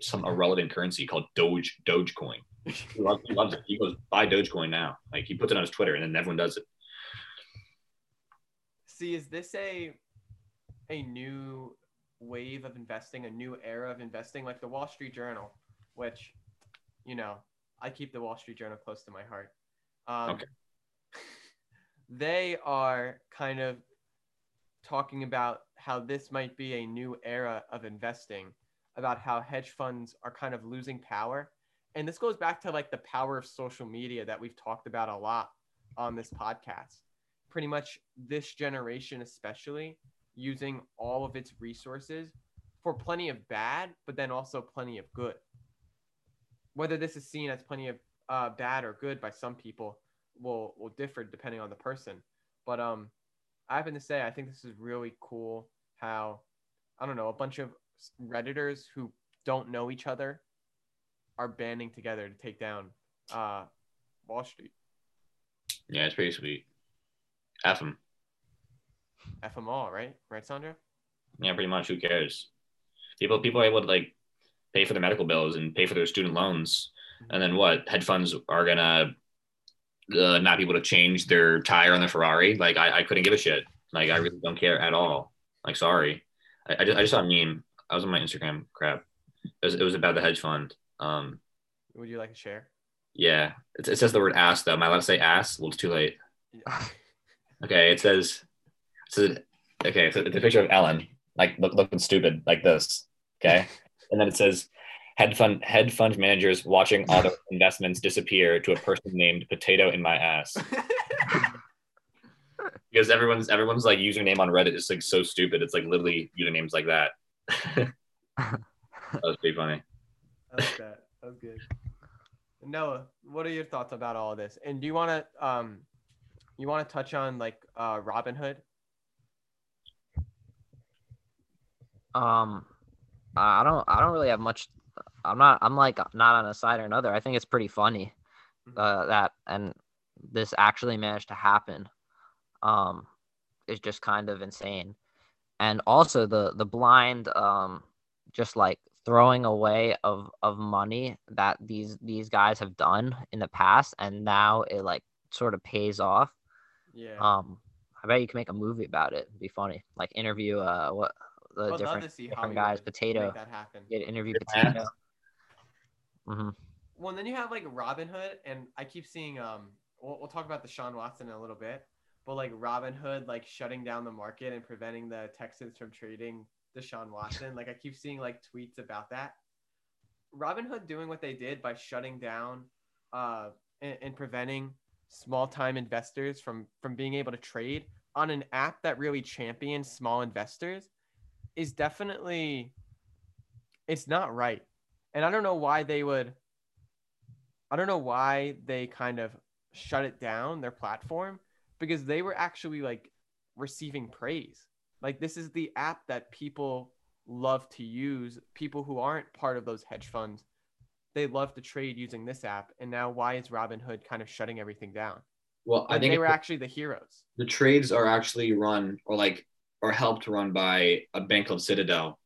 some irrelevant currency called Doge Dogecoin. He loves, he loves it. He goes buy Dogecoin now. Like he puts it on his Twitter, and then everyone does it. See, is this a a new wave of investing, a new era of investing, like the Wall Street Journal, which, you know, I keep the Wall Street Journal close to my heart. Um, Okay. They are kind of talking about how this might be a new era of investing, about how hedge funds are kind of losing power. And this goes back to like the power of social media that we've talked about a lot on this podcast pretty much this generation especially using all of its resources for plenty of bad but then also plenty of good whether this is seen as plenty of uh, bad or good by some people will will differ depending on the person but um i happen to say i think this is really cool how i don't know a bunch of redditors who don't know each other are banding together to take down uh wall street Yeah, it's pretty sweet. F him. fml right right sandro Yeah, pretty much. Who cares? People people are able to like pay for their medical bills and pay for their student loans, and then what? Hedge funds are gonna uh, not be able to change their tire on their Ferrari. Like I, I couldn't give a shit. Like I really don't care at all. Like sorry, I, I just I just saw a meme. I was on my Instagram. Crap. It was, it was about the hedge fund. Um, would you like to share yeah, it, it says the word ass though. Am I allowed to say ass? Well, it's too late. Okay, it says, it says okay, so it's a picture of Ellen, like look, looking stupid, like this. Okay, and then it says, hedge fund hedge fund managers watching all their investments disappear to a person named Potato in my ass. Because everyone's everyone's like username on Reddit is like so stupid. It's like literally usernames like that. that was pretty funny. I like that. That was good. Noah, what are your thoughts about all of this? And do you want to um, you want to touch on like uh, Robinhood? Um, I don't. I don't really have much. I'm not. I'm like not on a side or another. I think it's pretty funny uh, that and this actually managed to happen. Um, is just kind of insane, and also the the blind um, just like throwing away of of money that these these guys have done in the past, and now it like sort of pays off. Yeah. Um, I bet you can make a movie about it. It'd be funny. Like interview uh what the I'd love different to see different Hollywood guys. make Potato. that happen. Get interview Yeah. potato. hmm Well, and then you have like Robinhood, and I keep seeing um, we'll, we'll talk about Deshaun Watson in a little bit, but like Robinhood like shutting down the market and preventing the Texans from trading Deshaun Watson. like I keep seeing like tweets about that. Robinhood doing what they did by shutting down uh and, and preventing small time investors from from being able to trade on an app that really champions small investors is definitely it's not right and I don't know why they would. I don't know why they kind of shut it down their platform because they were actually like receiving praise. Like this is the app that people love to use. People who aren't part of those hedge funds, they love to trade using this app. And now why is Robinhood kind of shutting everything down? Well, I think they were actually the heroes. the trades are actually run or like are helped run by a bank called Citadel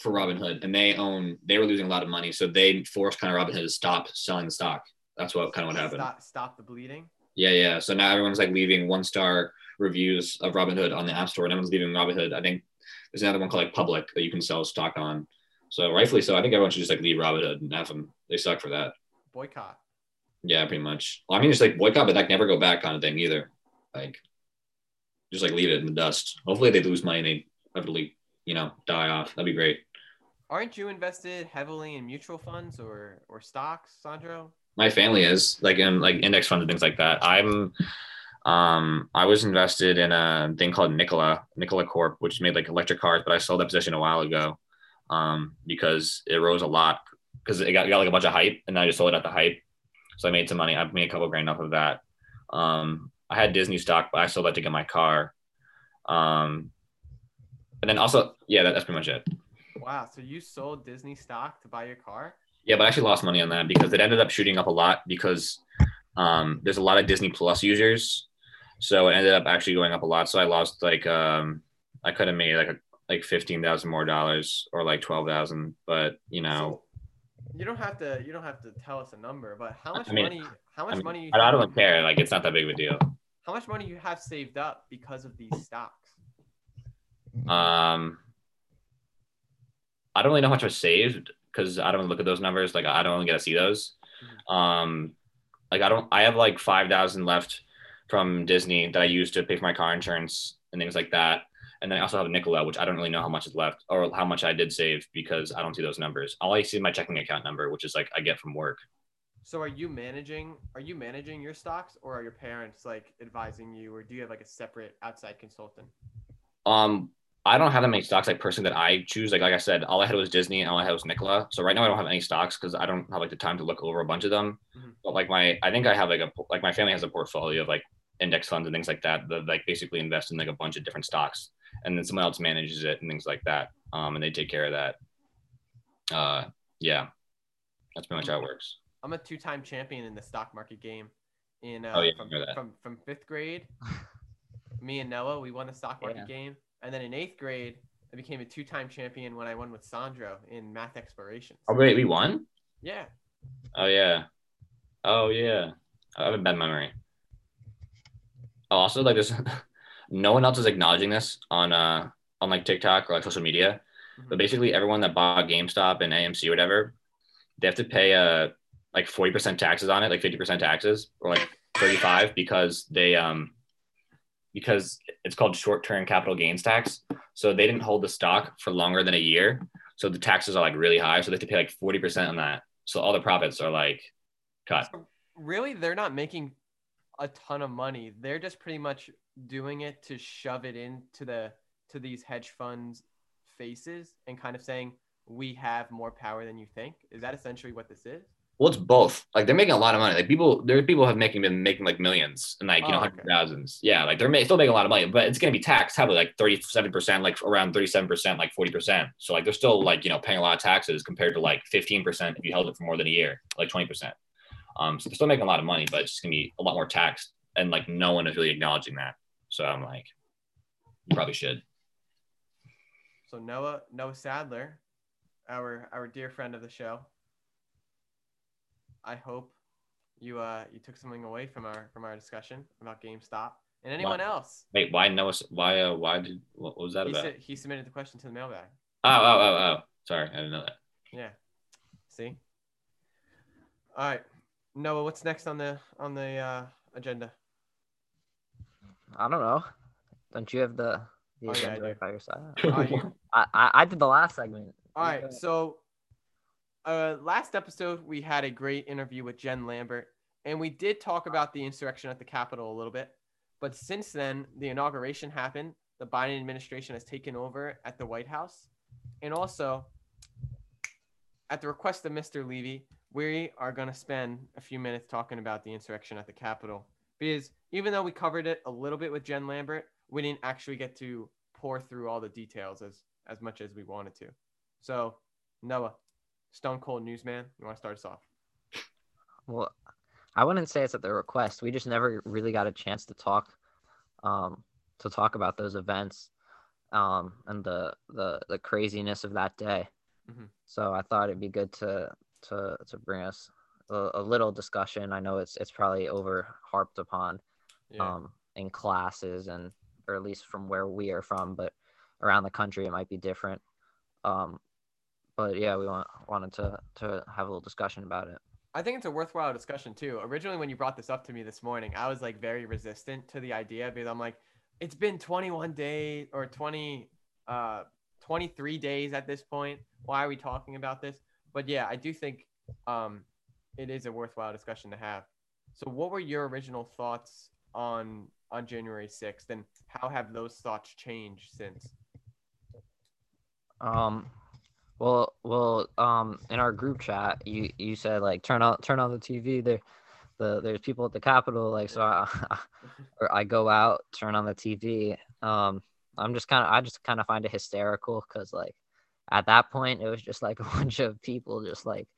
for Robinhood, and they own. They were losing a lot of money, so they forced kind of Robinhood to stop selling the stock. That's what kind of what happened. Stop, stop the bleeding. Yeah, yeah. So now everyone's like leaving one star reviews of Robinhood on the App Store, and everyone's leaving Robinhood. I think there's another one called like Public that you can sell stock on. So rightfully so. I think everyone should just like leave Robinhood and have them. They suck for that. Boycott. Yeah, pretty much. Well, I mean, just like boycott, but like never go back kind of thing either. Like, just like leave it in the dust. Hopefully they lose money and they eventually, you know, die off. That'd be great. Aren't you invested heavily in mutual funds or or stocks, Sandro? My family is like in like index funds and things like that. I'm, um, I was invested in a thing called Nikola, Nikola Corp, which made like electric cars, but I sold that position a while ago, um, because it rose a lot because it got, it got like a bunch of hype, and I just sold it at the hype. So I made some money. I made a couple grand off of that. Um, I had Disney stock, but I sold that to get my car. Um, and then also, yeah, that, that's pretty much it. Wow. So you sold Disney stock to buy your car? Yeah, but I actually lost money on that because it ended up shooting up a lot because um, there's a lot of Disney Plus users, so it ended up actually going up a lot. So I lost like um, I could have made like a, like fifteen thousand more dollars or like twelve thousand, but you know, So you don't have to you don't have to tell us a number, but how much I mean- money how much I, mean, money you I, don't care. Like it's not that big of a deal. how much money you have saved up because of these stocks? Um, I don't really know how much I saved because I don't look at those numbers. Like I don't really get to see those. Um, like I don't. I have like five thousand left from Disney that I use to pay for my car insurance and things like that. And then I also have a Nikola, which I don't really know how much is left or how much I did save because I don't see those numbers. All I see is my checking account number, which is like I get from work. So are you managing are you managing your stocks or are your parents like advising you or do you have like a separate outside consultant? Um, I don't have that many stocks like personally that I choose. Like like I said, all I had was Disney and all I had was Nikola. So right now I don't have any stocks because I don't have like the time to look over a bunch of them. Mhm. But like my I think I have like a like my family has a portfolio of like index funds and things like that that like basically invest in like a bunch of different stocks and then someone else manages it and things like that. Um, and they take care of that. Uh, yeah, that's pretty much how it works. I'm a two-time champion in the stock market game. In uh, Oh, yeah, from, from from fifth grade, me and Noah we won the stock market Yeah. game, and then in eighth grade I became a two-time champion when I won with Sandro in math explorations. Oh wait, we won. Yeah, Oh yeah. Oh yeah. I have a bad memory. Oh, also like this no one else is acknowledging this on uh on like TikTok or like social media. But Mhm. basically everyone that bought GameStop and AMC or whatever, they have to pay uh like 40% taxes on it, like 50% taxes or like 35 because they um because it's called short-term capital gains tax. So they didn't hold the stock for longer than a year. So the taxes are like really high. So they have to pay like 40% on that. So all the profits are like cut. So really, they're not making a ton of money. They're just pretty much doing it to shove it into the to these hedge funds faces and kind of saying we have more power than you think. Is that essentially what this is? Well, it's both. Like they're making a lot of money. Like people, there are people have making been making like millions and like you know Oh, okay. thousands. Yeah, like they're ma- still making a lot of money, but it's gonna be taxed heavily, like thirty seven percent, like around thirty seven percent, like forty percent. So like they're still like you know paying a lot of taxes compared to like fifteen percent if you held it for more than a year, like twenty percent. Um, so they're still making a lot of money, but it's just gonna be a lot more taxed, and like no one is really acknowledging that. So I'm like, you probably should. So Noah Noah Sadler, our our dear friend of the show. I hope you uh you took something away from our from our discussion about GameStop and anyone else. Wait, why no? Why? Uh, why did? What was that He, about? said, he submitted the question to the mailbag. Oh, oh, oh, oh. Sorry, I didn't know that. Yeah. See. All right, Noah. What's next on the on the uh, agenda? I don't know. Don't you have the the Oh, yeah, agenda do. by your side? All right, I, I I did the last segment. all right. So, uh, last episode we had a great interview with Jen Lambert, and we did talk about the insurrection at the Capitol a little bit. But since then, the inauguration happened. The Biden administration has taken over at the White House, and also at the request of Mr. Levy, we are going to spend a few minutes talking about the insurrection at the Capitol because even though we covered it a little bit with Jen Lambert, we didn't actually get to pour through all the details as as much as we wanted to. So, Noah, Stone Cold Newsman, you want to start us off? Well, I wouldn't say it's at the request. We just never really got a chance to talk, um, to talk about those events, um, and the the the craziness of that day. Mhm. So I thought it'd be good to to to bring us a, a little discussion. I know it's it's probably over harped upon, Yeah. um, in classes and or at least from where we are from, but around the country it might be different. Um, but yeah, we want wanted to to have a little discussion about it. I think it's a worthwhile discussion too. Originally, when you brought this up to me this morning, I was like very resistant to the idea because I'm like, it's been 21 days or 20, uh, 23 days at this point. Why are we talking about this? But yeah, I do think um, it is a worthwhile discussion to have. So, what were your original thoughts on on January 6th, and how have those thoughts changed since? Um, well, well, um, in our group chat, you you said like turn on turn on the TV. There, the there's people at the Capitol. Like so, I, or I go out, turn on the TV. Um, I'm just kind of I just kind of find it hysterical because like at that point it was just like a bunch of people just like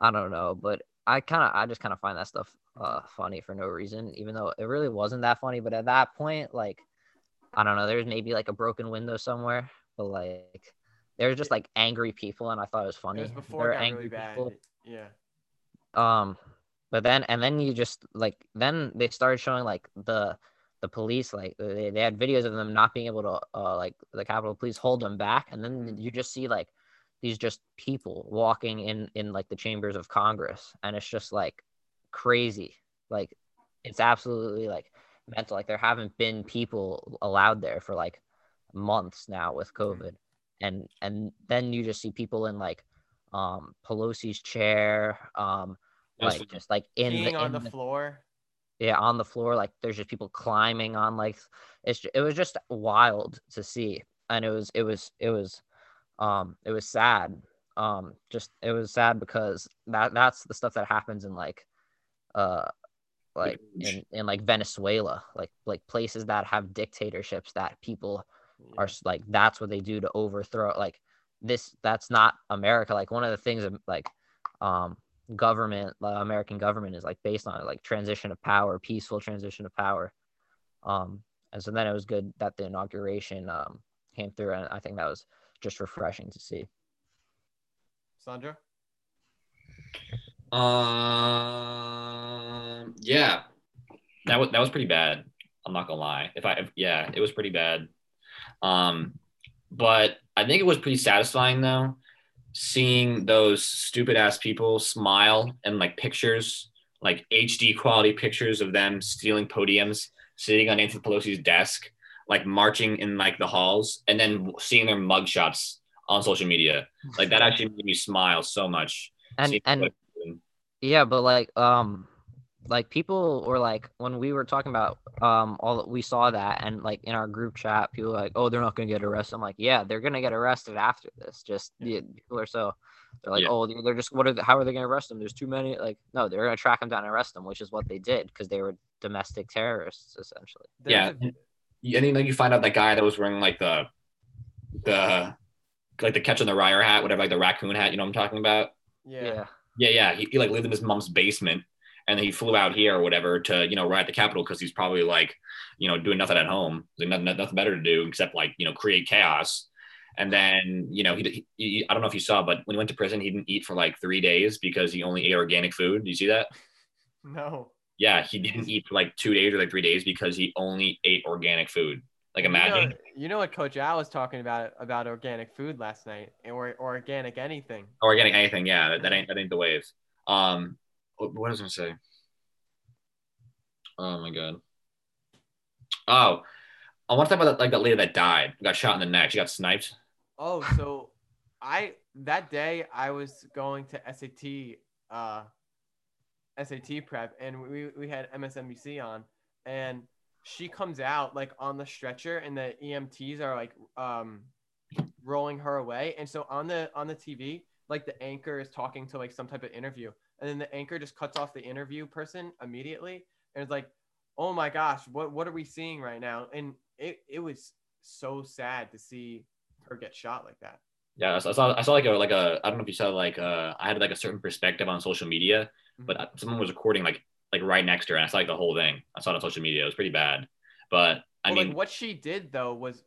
I don't know, but I kind of I just kind of find that stuff uh funny for no reason, even though it really wasn't that funny. But at that point, like I don't know, there's maybe like a broken window somewhere, but like there's just like angry people, and I thought it was funny. It was before There it were got angry really people. Yeah. Um, but then and then you just like then they started showing like the the police like they, they had videos of them not being able to uh like the Capitol Police hold them back, and then you just see like these just people walking in in like the chambers of Congress, and it's just like crazy. Like it's absolutely like mental. Like there haven't been people allowed there for like months now with COVID, and and then you just see people in like um Pelosi's chair, um like just like in the, on in the the floor. yeah on the floor like there's just people climbing on like it's it was just wild to see and it was it was it was um it was sad um just it was sad because that that's the stuff that happens in like uh like in, in like Venezuela like like places that have dictatorships that people are like that's what they do to overthrow like this that's not america. Like one of the things like um government the american government is like based on like transition of power peaceful transition of power. Um and so then it was good that the inauguration um came through and i think that was just refreshing to see Sandro. Um, yeah, that was that was pretty bad. I'm not gonna lie. If I, if, yeah, it was pretty bad. Um, but I think it was pretty satisfying though, seeing those stupid ass people smile and like pictures, like HD quality pictures of them stealing podiums, sitting on Nancy Pelosi's desk, like marching in like the halls, and then seeing their mugshots on social media. Like that actually made me smile so much. and Seeing and what- Yeah, but like um like people were like when we were talking about um all we saw that and like in our group chat people were like oh they're not gonna get arrested i'm like yeah they're gonna get arrested after this just Yeah. the people are so they're like Yeah. oh they're- they're just what are they, how are they gonna arrest them there's too many like no they're gonna track them down and arrest them which is what they did because they were domestic terrorists essentially There's yeah, a- and and then like you find out that guy that was wearing like the the like the catch on the Ryer hat, whatever, like the raccoon hat. You know what I'm talking about? yeah. yeah Yeah, yeah. He, he like lived in his mom's basement, and then he flew out here or whatever to you know ride the Capitol because he's probably like you know doing nothing at home, like nothing, nothing better to do except like you know create chaos. And then you know he, he I don't know if you saw, but when he went to prison, he didn't eat for like three days because he only ate organic food. Do you see that? No. Yeah, he didn't eat for like two days or like three days because he only ate organic food. Like You know- imagine. You know, what Coach Al was talking about about organic food last night, or or organic anything. organic anything. Yeah, that, that ain't that ain't the wave. Um, what, what was I gonna say? Oh my god. Oh, I want to talk about that, like that lady that died, got shot in the neck. She got sniped. Oh, so I that day I was going to SAT uh SAT prep and we we had MSNBC on and she comes out like on the stretcher and the EMTs are like um rolling her away and so on the on the TV like the anchor is talking to like some type of interview, and then the anchor just cuts off the interview person immediately, and it's like, oh my gosh, what what are we seeing right now? And it it was so sad to see her get shot like that. Yeah, I saw I saw like a like a I don't know if you saw like uh I had like a certain perspective on social media, but someone was recording like like right next to her, and I saw like the whole thing. I saw it on social media. It was pretty bad, but I Well, mean, like what she did though was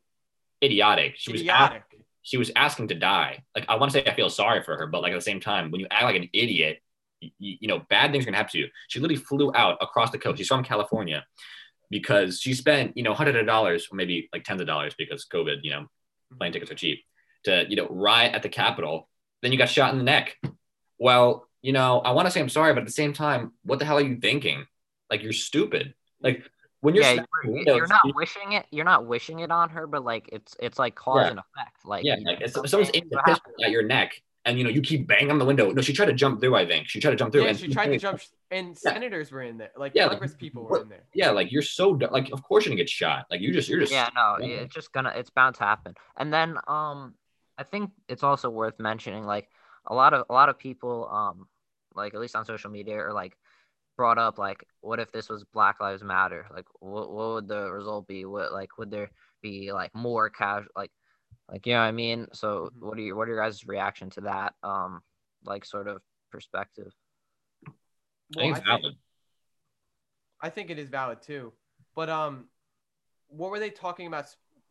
idiotic. She was idiotic. she was asking to die. Like I want to say I feel sorry for her, but like at the same time, when you act like an idiot, you, you know bad things are gonna happen to you. She literally flew out across the coast. She's from California because she spent you know hundreds of dollars, or maybe like tens of dollars because COVID, you know, mm-hmm. plane tickets are cheap to you know riot at the Capitol. Then you got shot in the neck. Well, you know, I want to say I'm sorry, but at the same time, what the hell are you thinking? Like you're stupid. Like when you're yeah, you're, windows, you're not you- wishing it. You're not wishing it on her, but like it's it's like cause Yeah. and effect. Like yeah, like if someone's aiming a pistol at your neck and you know you keep banging on the window. No, she tried to jump through. I think she tried to jump through. Yeah, and she tried to jump, and senators were in there, like Yeah, like, people were in there. Yeah, like you're so like of course you're gonna get shot. Like you just you're just yeah no yeah. it's just gonna it's bound to happen and then um i think it's also worth mentioning like a lot of a lot of people um like at least on social media or like brought up like what if this was black lives matter like what, what would the result be what like would there be like more casual like like you know what i mean so Mhm. what are your what are your guys reaction to that um like sort of perspective I think it's valid. I think it is valid too. But um, what were they talking about?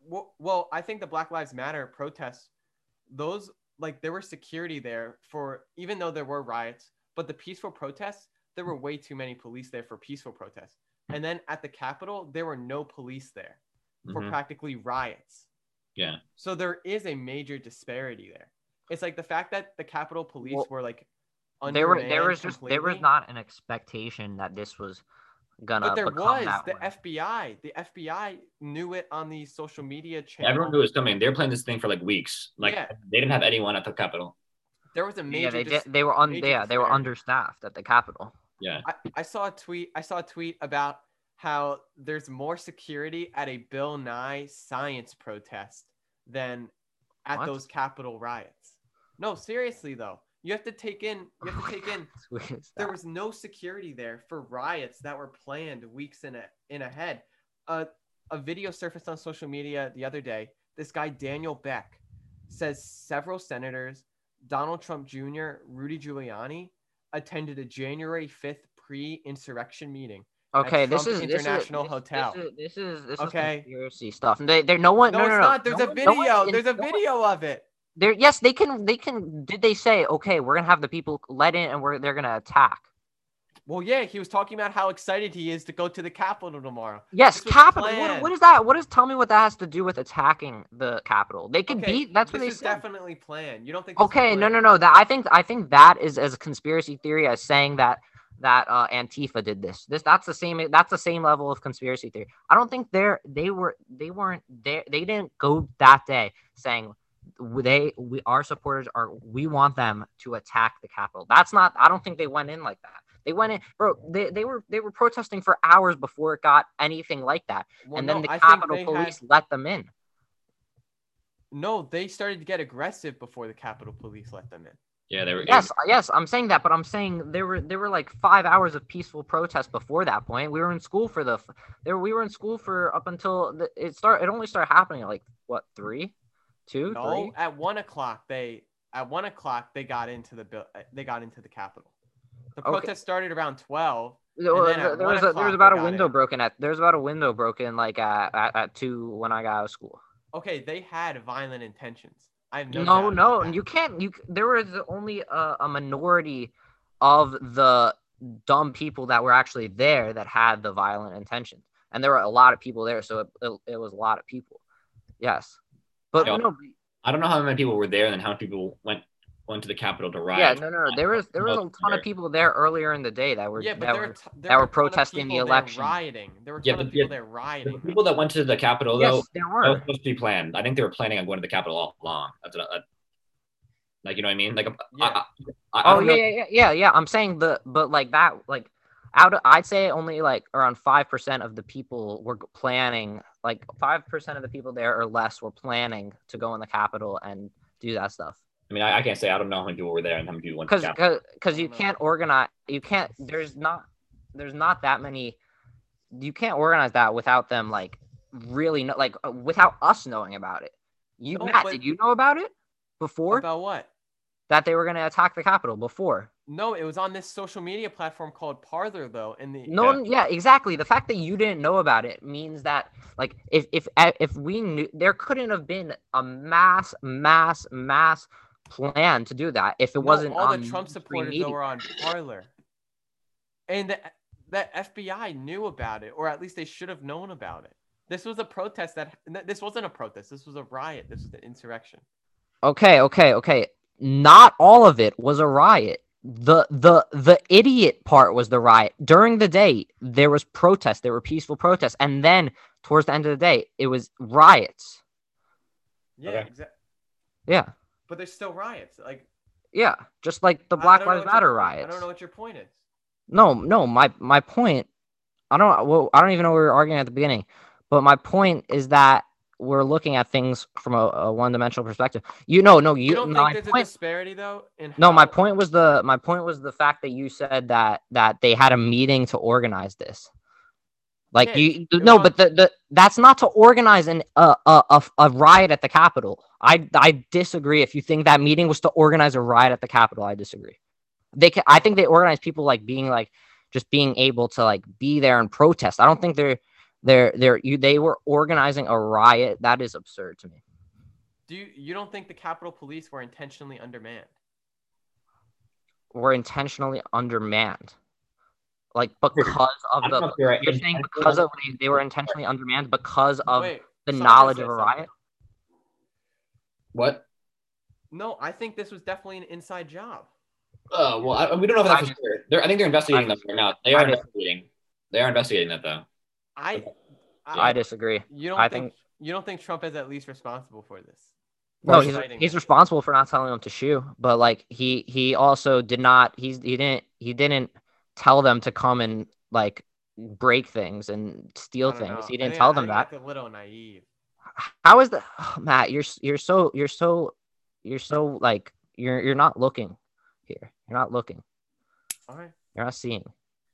Well, well, I think the Black Lives Matter protests, those like there were security there for even though there were riots, but the peaceful protests there were way too many police there for peaceful protests. And then at the Capitol there were no police there for Mhm. practically riots. Yeah. So there is a major disparity there. It's like the fact that the Capitol Police Well, were like there were there was just there was not an expectation that this was gonna But there was that the way. FBI. The FBI knew it on the social media channel. Everyone knew it was coming. They were playing this thing for like weeks. Like Yeah. they didn't have anyone at the Capitol. There was a major. yeah, they dis- did. They were on. Yeah, they were understaffed at the Capitol. Yeah. I, I saw a tweet. I saw a tweet about how there's more security at a Bill Nye science protest than at What? those Capitol riots. No, seriously though, you have to take in. You have to take in. There was no security there for riots that were planned weeks in a, in ahead. Uh, a video surfaced on social media the other day. This guy Daniel Beck says several senators, Donald Trump Jr., Rudy Giuliani, attended a January 5th pre-insurrection meeting. okay, this is this is- International this, Hotel. This is this is, Okay. is conspiracy stuff. They, they, no one. No, No, it's no, no, not. There's no a one- no one video. in- There's a no one- video of it. There, yes, they can. They can. Did they say okay? We're gonna have the people let in, and we're they're gonna attack. Well, yeah, he was talking about how excited he is to go to the Capitol tomorrow. Yes, Capitol. What, what is that? What is? Tell me what that has to do with attacking the Capitol. They could Okay, beat. That's what they said. definitely planned. You don't think? Okay, no, no, no. That I think I think that is as a conspiracy theory as saying that that uh, Antifa did this. This that's the same. That's the same level of conspiracy theory. I don't think they're they were they weren't there. They didn't go that day saying they we our supporters are we want them to attack the Capitol. That's not. I don't think they went in like that. They went in, bro. They, they were they were protesting for hours before it got anything like that, Well, and no, then the I Capitol Police had- let them in. No, they started to get aggressive before the Capitol Police let them in. Yeah, they were. Yes, yes, I'm saying that, but I'm saying there were there were like five hours of peaceful protest before that point. We were in school for the there. We were in school for up until the, it start. It only started happening at like what three, two, No, three. at one o'clock they at one o'clock they got into the bill. Uh, they got into the Capitol. The Okay. protest started around twelve. There, and then at there was a, there was about a window in. broken at there was about a window broken like at, at, at two when I got out of school. Okay, they had violent intentions. I have no. No, no, you can't. You there was only a, a minority of the dumb people that were actually there that had the violent intentions, and there were a lot of people there, so it, it, it was a lot of people. Yes, but Yeah. no, I don't know how many people were there and then how many people went went to the Capitol to yeah, riot. no, no, no. There was there was a ton of people there earlier in the day that were Yeah, that there were were, t- there that were a protesting the election. rioting. There were a Yeah, ton of people yeah, there The rioting. people that went to the Capitol though, yes, there that was supposed to be planned. I think they were planning on going to the Capitol all along. That's what I, like you know what I mean. Like Yeah. I, I, I Oh yeah, yeah, yeah, yeah, yeah. I'm saying the but like that like out of, I'd say only like around five percent of the people were planning like five percent of the people there or less were planning to go in the Capitol and do that stuff. I mean, I, I can't say I don't know how many people were there and how many people went. to because the Capitol. because you can't organize you can't there's not there's not that many you can't organize that without them like really know like uh, without us knowing about it you No, matt but- did you know about it before About what? that they were going to attack the capitol before No, it was on this social media platform called Parler, though, and the no one yeah exactly the fact that you didn't know about it means that like if if if we knew there couldn't have been a mass mass mass plan to do that if it No, wasn't all on the Trump supporters media. that were on Parler, and the, the FBI knew about it, or at least they should have known about it. This was a protest that this wasn't a protest. This was a riot. This was an insurrection. okay okay okay not all of it was a riot the the the idiot part was the riot during the day there was protests there were peaceful protests and then towards the end of the day it was riots Yeah, Okay. exactly. yeah But there's still riots. Like yeah just like the black lives your matter riots I don't know what your point is. no no my my point i don't well i don't even know what we were arguing at the beginning but my point is that we're looking at things from a, a one-dimensional perspective you know no you, You don't think there's point, a disparity though? In No, my point was the my point was the fact that you said that that they had a meeting to organize this. Like Yeah, you no, was- but the, the that's not to organize an a a a riot at the Capitol. I I disagree. If you think that meeting was to organize a riot at the Capitol, I disagree. They can, I think they organize people like being like just being able to like be there and protest. I don't think they're they're they're you they were organizing a riot. That is absurd to me. Do you you don't think the Capitol Police were intentionally undermanned? Were intentionally undermanned. Like because of I don't know the you're, You're saying because of they, they were intentionally undermanned because of Wait, the knowledge of a something. riot? What? No, I think this was definitely an inside job. Oh well, I, we don't know if that's I for sure. They're, I think they're investigating I that right now. They are I investigating. They are investigating that though. I, I disagree. You don't I think, you don't think Trump is at least responsible for this? No, he's, citing he's responsible for not telling them to shoot, but like he he also did not he's he didn't he didn't tell them to come and like break things and steal things. know. He didn't think- tell I them think that. That's a little naive. How is that, Matt? You're you're so you're so you're so like you're you're not looking here. You're not looking. All right. You're not seeing.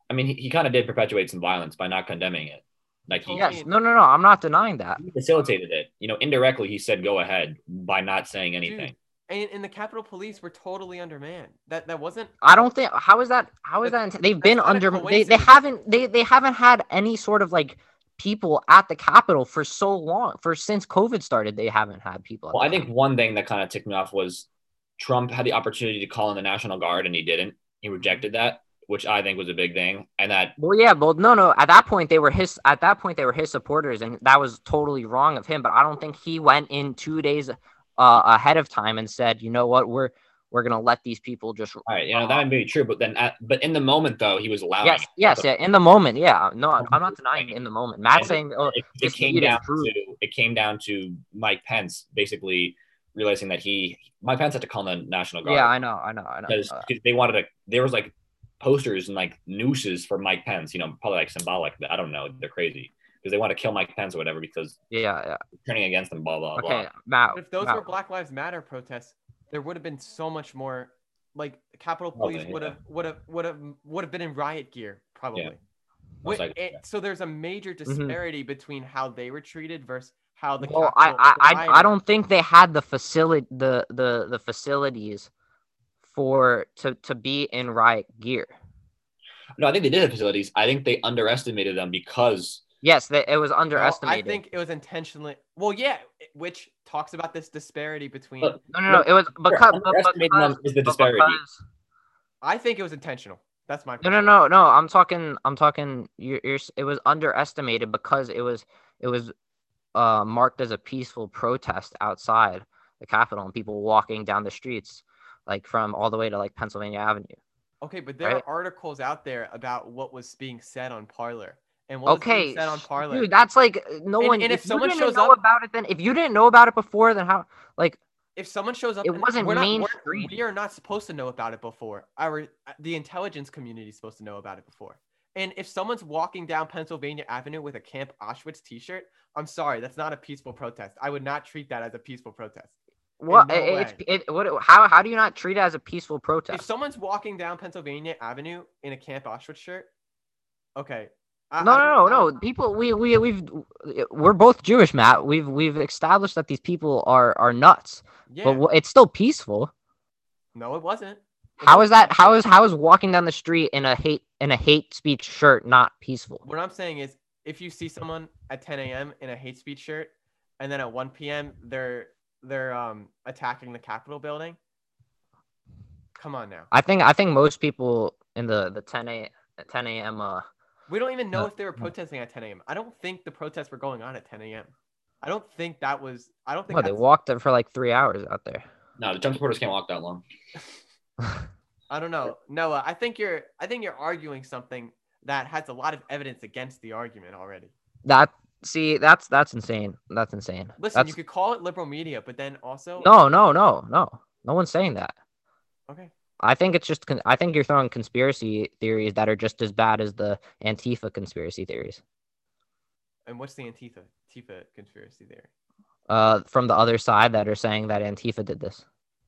I mean, he, he kind of did perpetuate some violence by not condemning it. Like he, Yes. No. No. No. I'm not denying that. he facilitated it. You know, indirectly he said go ahead by not saying anything. And, and the Capitol Police were totally undermanned. That that wasn't. I don't think how is that how is that That's- they've been under they, they haven't they, they haven't had any sort of like people at the Capitol for so long for since COVID started they haven't had people. Well, I think one thing that kind of ticked me off was Trump had the opportunity to call in the National Guard and he didn't. He rejected that, which I think was a big thing. And that Well, yeah, well, no, no. At that point, they were his. At that point, they were his supporters, and that was totally wrong of him. But I don't think he went in two days uh, ahead of time and said, "You know what? We're we're gonna let these people just." all right, you know, that might be true, but then at, but in the moment though, he was allowed. Yes, yes, yeah. In the moment, yeah. No, I'm not denying in the moment. Matt And saying, "Oh, it, it came down to it came down to Mike Pence basically realizing that he Mike Pence had to call the National Guard. yeah, I know, I know, I know." because Uh, they wanted to. There was like posters and like nooses for Mike Pence. You know, probably like symbolic. But I don't know. They're crazy because they want to kill Mike Pence or whatever because yeah, yeah. turning against them. Blah blah Okay, blah. Matt. If those Matt, were Black Lives Matter protests, there would have been so much more. Like the Capitol Police yeah. would have would have would have would have been in riot gear probably. Most Wait, likely, it- yeah. so there's a major mm-hmm. disparity between how they were treated versus how the well, I, Capitol I, I, I provided. don't think they had the facility, the, the, the facilities for to to be in riot gear. No, I think they did have facilities. I think they underestimated them because Yes, they, it was No, I think it was intentionally. Well, yeah, which talks about this disparity between. But- no, no, no. It was because, but underestimating because, is the but disparity. because- I think it was intentional. That's my. no, no, no, no. I'm talking. I'm talking. You're, you're. It was underestimated because it was. It was uh, marked as a peaceful protest outside the Capitol and people walking down the streets, like from all the way to like Pennsylvania Avenue. Okay, but there Right. are articles out there about what was being said on Parler and what Okay, on Parler. dude, that's like uh, no And- one. and if you someone shows know up- about it, then if you didn't know about it before, then how? Like, if someone shows up, It wasn't we're not, we're- mainstream. We are not supposed to know about it before. Our the intelligence community is supposed to know about it before. And if someone's walking down Pennsylvania Avenue with a Camp Auschwitz T-shirt, I'm sorry, that's not a peaceful protest. I would not treat that as a peaceful protest. What? no it's it, what? How how do you not treat it as a peaceful protest? If someone's walking down Pennsylvania Avenue in a Camp Auschwitz shirt, okay. I- No, I no, no, no. People, we, we, we've, we're both Jewish, Matt. We've, we've established that these people are, are nuts. Yeah. But it's still peaceful. no, it wasn't. It How is wasn't that? How is how is walking down the street in a hate, in a hate speech shirt not peaceful? What I'm saying is, if you see someone at 10 a.m. in a hate speech shirt, and then at 1 p.m. they're they're um attacking the Capitol building, come on now. I think, I think most people in the, the 10 a, 10 a.m. Uh, We don't even know No, if they were no. protesting at 10 a.m. I don't think the protests were going on at 10 a.m. I don't think that was. I don't think. well, they that's- walked for like three hours out there. No, the Trump supporters can't walk that long. I don't know, Noah. I think you're. I think you're arguing something that has a lot of evidence against the argument already. That, see, that's, that's insane. That's insane. Listen, that's, you could call it liberal media, but then also. no, no, no, no. No one's saying that. Okay. I think it's just. Con- I think you're throwing conspiracy theories that are just as bad as the Antifa conspiracy theories. And what's the Antifa Antifa conspiracy theory? Uh, from the other side that are saying that Antifa did this.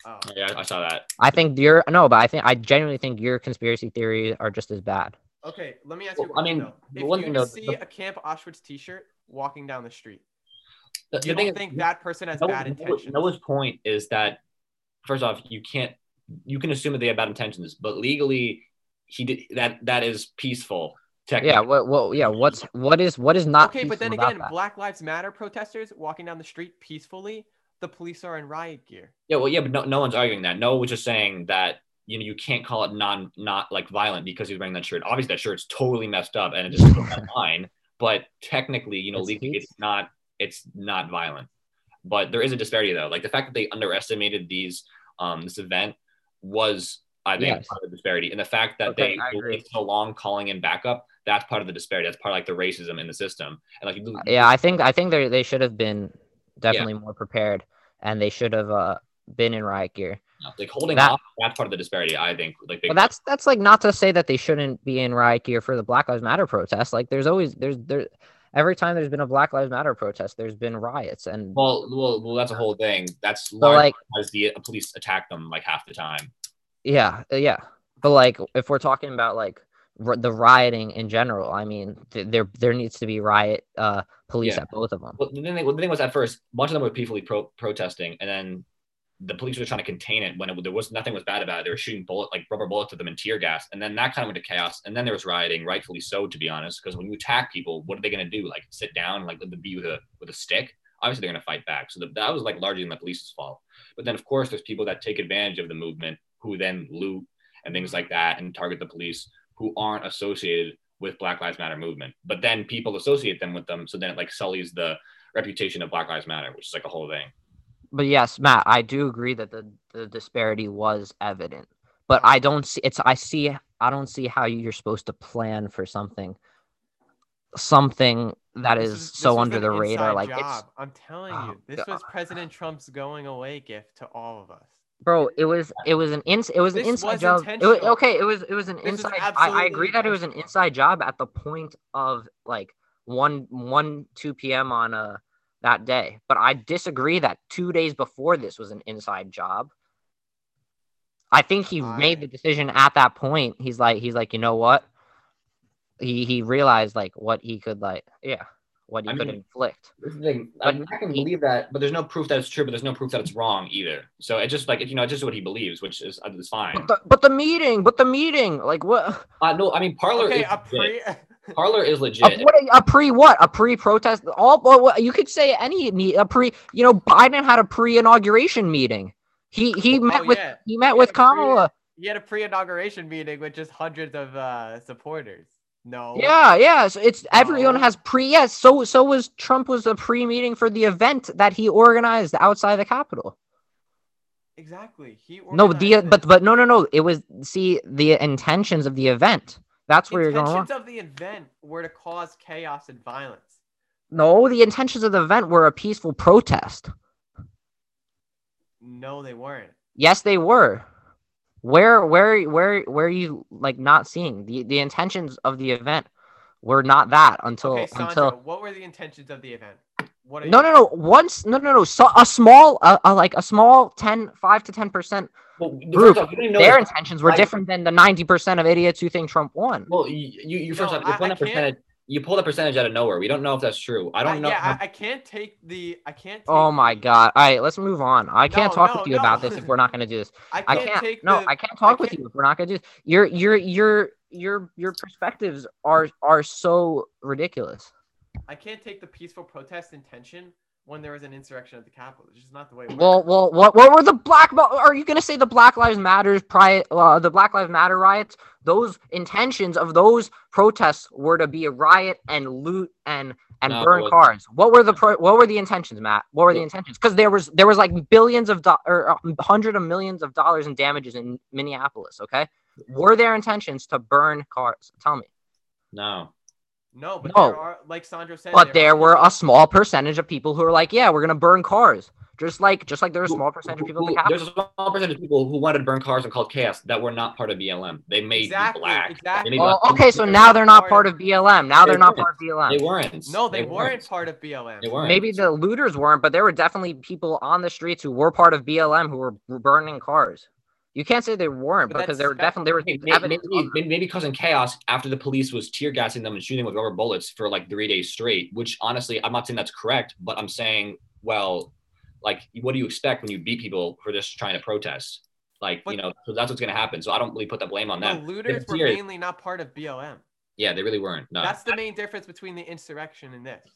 Oh, Yeah, I saw that. I think your no, but I think I genuinely think your conspiracy theories are just as bad. okay. Let me ask you. A Well, I mean, though. if one you thing see the- a Camp Auschwitz T-shirt walking down the street, The, you the don't is- think that person has Noah- bad Noah- intentions? Noah's point is that first off, you can't you can assume that they have bad intentions, but legally, he did that. That is peaceful. Technically. Yeah. What? What? Yeah. What's what is what is not? okay, but then again, that? Black Lives Matter protesters walking down the street peacefully, the police are in riot gear. Yeah, well, yeah, but no, no one's arguing that. Noah was just saying that you know you can't call it non not like violent because he's wearing that shirt. Obviously, that shirt's totally messed up and it just goes that line. But technically, you know, It's legally, hate. it's not it's not violent. But there is a disparity though. Like the fact that they underestimated these um this event was I think Yes. part of the disparity, and the fact that Okay, they I agree. waited so long calling in backup. That's part of the disparity. That's part of like the racism in the system. And like, you- Yeah, I think I think they they should have been definitely more prepared, and they should have uh been in riot gear. like holding That- off. That's part of the disparity. I think. Like, big But that's that's like not to say that they shouldn't be in riot gear for the Black Lives Matter protest. Like there's always there's there every time there's been a Black Lives Matter protest, there's been riots and Well, well, well, that's a whole thing. That's so like because the police attack them like half the time. yeah uh, yeah. But like if we're talking about like r- the rioting in general, I mean th- there there needs to be riot uh police Yeah. at both of them. Well, the thing, well, the thing was at first, a bunch of them were peacefully pro- protesting, and then the police were trying to contain it when it, there was nothing was bad about it. They were shooting bullet like rubber bullets at them and tear gas, and then that kind of went to chaos. And then there was rioting, rightfully so, to be honest, because when you attack people, what are they going to do? Like sit down, like let them be with a with a stick? Obviously, they're going to fight back. So the, that was like largely the police's fault. But then, of course, there's people that take advantage of the movement who then loot and things like that and target the police who aren't associated with Black Lives Matter movement. But then people associate them with them, so then it like sullies the reputation of Black Lives Matter, which is like a whole thing. But yes, Matt, I do agree that the, the disparity was evident. But I don't see it's I see I don't see how you're supposed to plan for something something that This is was- so under the radar like it's. I'm telling Oh, you, this God. was President Trump's going away gift to all of us. bro it was it was an ins it was an This inside was job it was, okay it was it was an This inside I, I agree that it was an inside job at the point of like 1 1 2 p.m on uh that day but i disagree that two days before this was an inside job i think he I- made the decision at that point he's like he's like you know what he he realized like what he could like yeah what he I could mean, inflict This is the thing. But I, I can believe that, but there's no proof that it's true. But there's no proof that it's wrong either. So it just like you know, it's just what he believes, which is uh, is fine. but the, but the meeting but the meeting like what Uh, no, I mean Parler Okay, is a pre. Parler is A, legit. what, a pre what? A pre protest? All well, what- you could say any me- a pre. You know, Biden had a pre inauguration meeting. He he Oh, met with yeah. he met He with had a pre- Kamala. He had a pre-inauguration meeting with just hundreds of uh, supporters. No. Yeah, yeah. So it's everyone has pre. Yes. So so was Trump was a pre meeting for the event that he organized outside the Capitol. Exactly. He No, the organized but but no no no. It was see the intentions of the event. That's where you're going intentions of the event were to cause chaos and violence. No, the intentions of the event were a peaceful protest. No, they weren't. Yes, they were. Where where where where are you like not seeing the the intentions of the event were not that until Okay, until what were the intentions of the event? What? No, you, no, no. Once, no, no, no. So a small, uh, uh, like a small 10, 5 to ten percent. Well, Group, first off, you don't know Their if- intentions were like- different than the ninety percent of idiots who think Trump won. Well, you you, you first No, off, you're I- pulling I a can't- percentage. You pulled a percentage out of nowhere. We don't know if that's true. I don't know. yeah, how- I, I can't take the. I can't. Oh take Oh my god! All right, let's move on. I can't No, talk no, with you about this if we're not going to do this. I I can't, can't. take no, the. I can't talk with can't- you if we're not going to do this. Your your your your your perspectives are are so ridiculous. I can't take the peaceful protest intention when there was an insurrection at the Capitol. It's just not the way. It works. Well, well, what what were the black? Are you going to say the Black Lives Matters pri uh, the Black Lives Matter riots? Those intentions of those protests were to be a riot and loot and and No, burn cars. What were the pro- what were the intentions, Matt? What were the intentions? Because there was there was like billions of do- or uh, hundred of millions of dollars in damages in Minneapolis. Okay, were their intentions to burn cars? Tell me. no. No, but no. there are, like Sandro said. But there are were people- a small percentage of people who were like, "Yeah, we're gonna burn cars," just like just like there was a small percentage of people at Who- There's a small percentage of people who wanted to burn cars and called chaos that were not part of BLM. They may Exactly, be black. exactly. They may be Oh, black. okay, so now they're not part part of- of BLM. Now They they're not part of BLM. They weren't. No, they, weren't. weren't part of BLM. They weren't. Maybe the looters weren't, but there were definitely people on the streets who were part of BLM who were burning cars. You can't say they weren't But because they there were definitely there was Maybe, maybe, evidence. maybe, maybe, maybe causing chaos after the police was tear gassing them and shooting with rubber bullets for like three days straight. Which honestly, I'm not saying that's correct, but I'm saying, well, like, what do you expect when you beat people for just trying to protest? Like, But- you know, so that's what's gonna happen. So I don't really put the blame on The them. looters were mainly not part of BLM. Yeah, they really weren't. No. That's the main difference between the insurrection and this.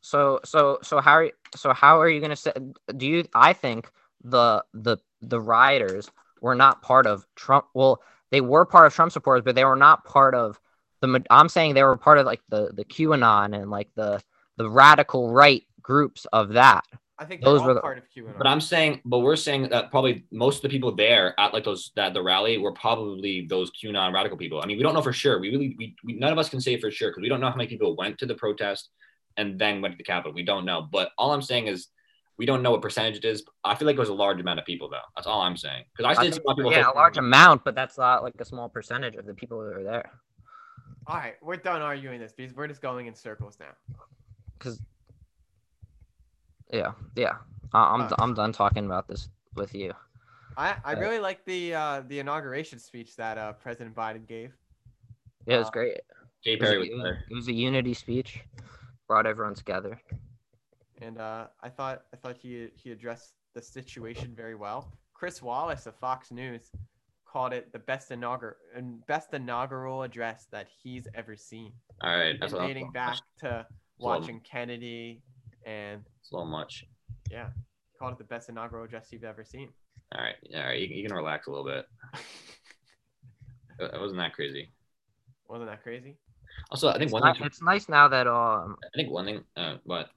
So so so how are you, so how are you gonna say? Do you? I think the the the rioters were not part of Trump. Well, they were part of Trump supporters, but they were not part of the. I'm saying they were part of like the the QAnon and like the the radical right groups of that. I think Those were the- part of QAnon. But I'm saying, but we're saying that probably most of the people there at like those that the rally were probably those QAnon radical people. I mean, we don't know for sure. We really, we, we none of us can say for sure because we don't know how many people went to the protest and then went to the Capitol. We don't know. But all I'm saying is, we don't know what percentage it is. I feel like it was a large amount of people though. That's all I'm saying. Because I I did see think- a lot of people. yeah, a say- large amount, but that's not like a small percentage of the people that are there. all right, we're done arguing this because we're just going in circles now. Because yeah, yeah, I- I'm Uh. I'm done talking about this with you. I, I Uh, really like the uh, the inauguration speech that uh, President Biden gave. Yeah, it was Uh, great. Jay Perry a, was it was- there. it was a unity speech, brought everyone together. And uh, I thought I thought he he addressed the situation very well. Chris Wallace of Fox News called it the best inaugural best inaugural address that he's ever seen, All right, that's a little dating back to a little- watching Kennedy, and It's a little much. yeah, called it the best inaugural address you've ever seen. All right, all right, you, you can relax a little bit. It it wasn't that crazy. Wasn't that crazy? Also, I think It's, one ni- thing. it's nice now that um I think one thing. Uh, what?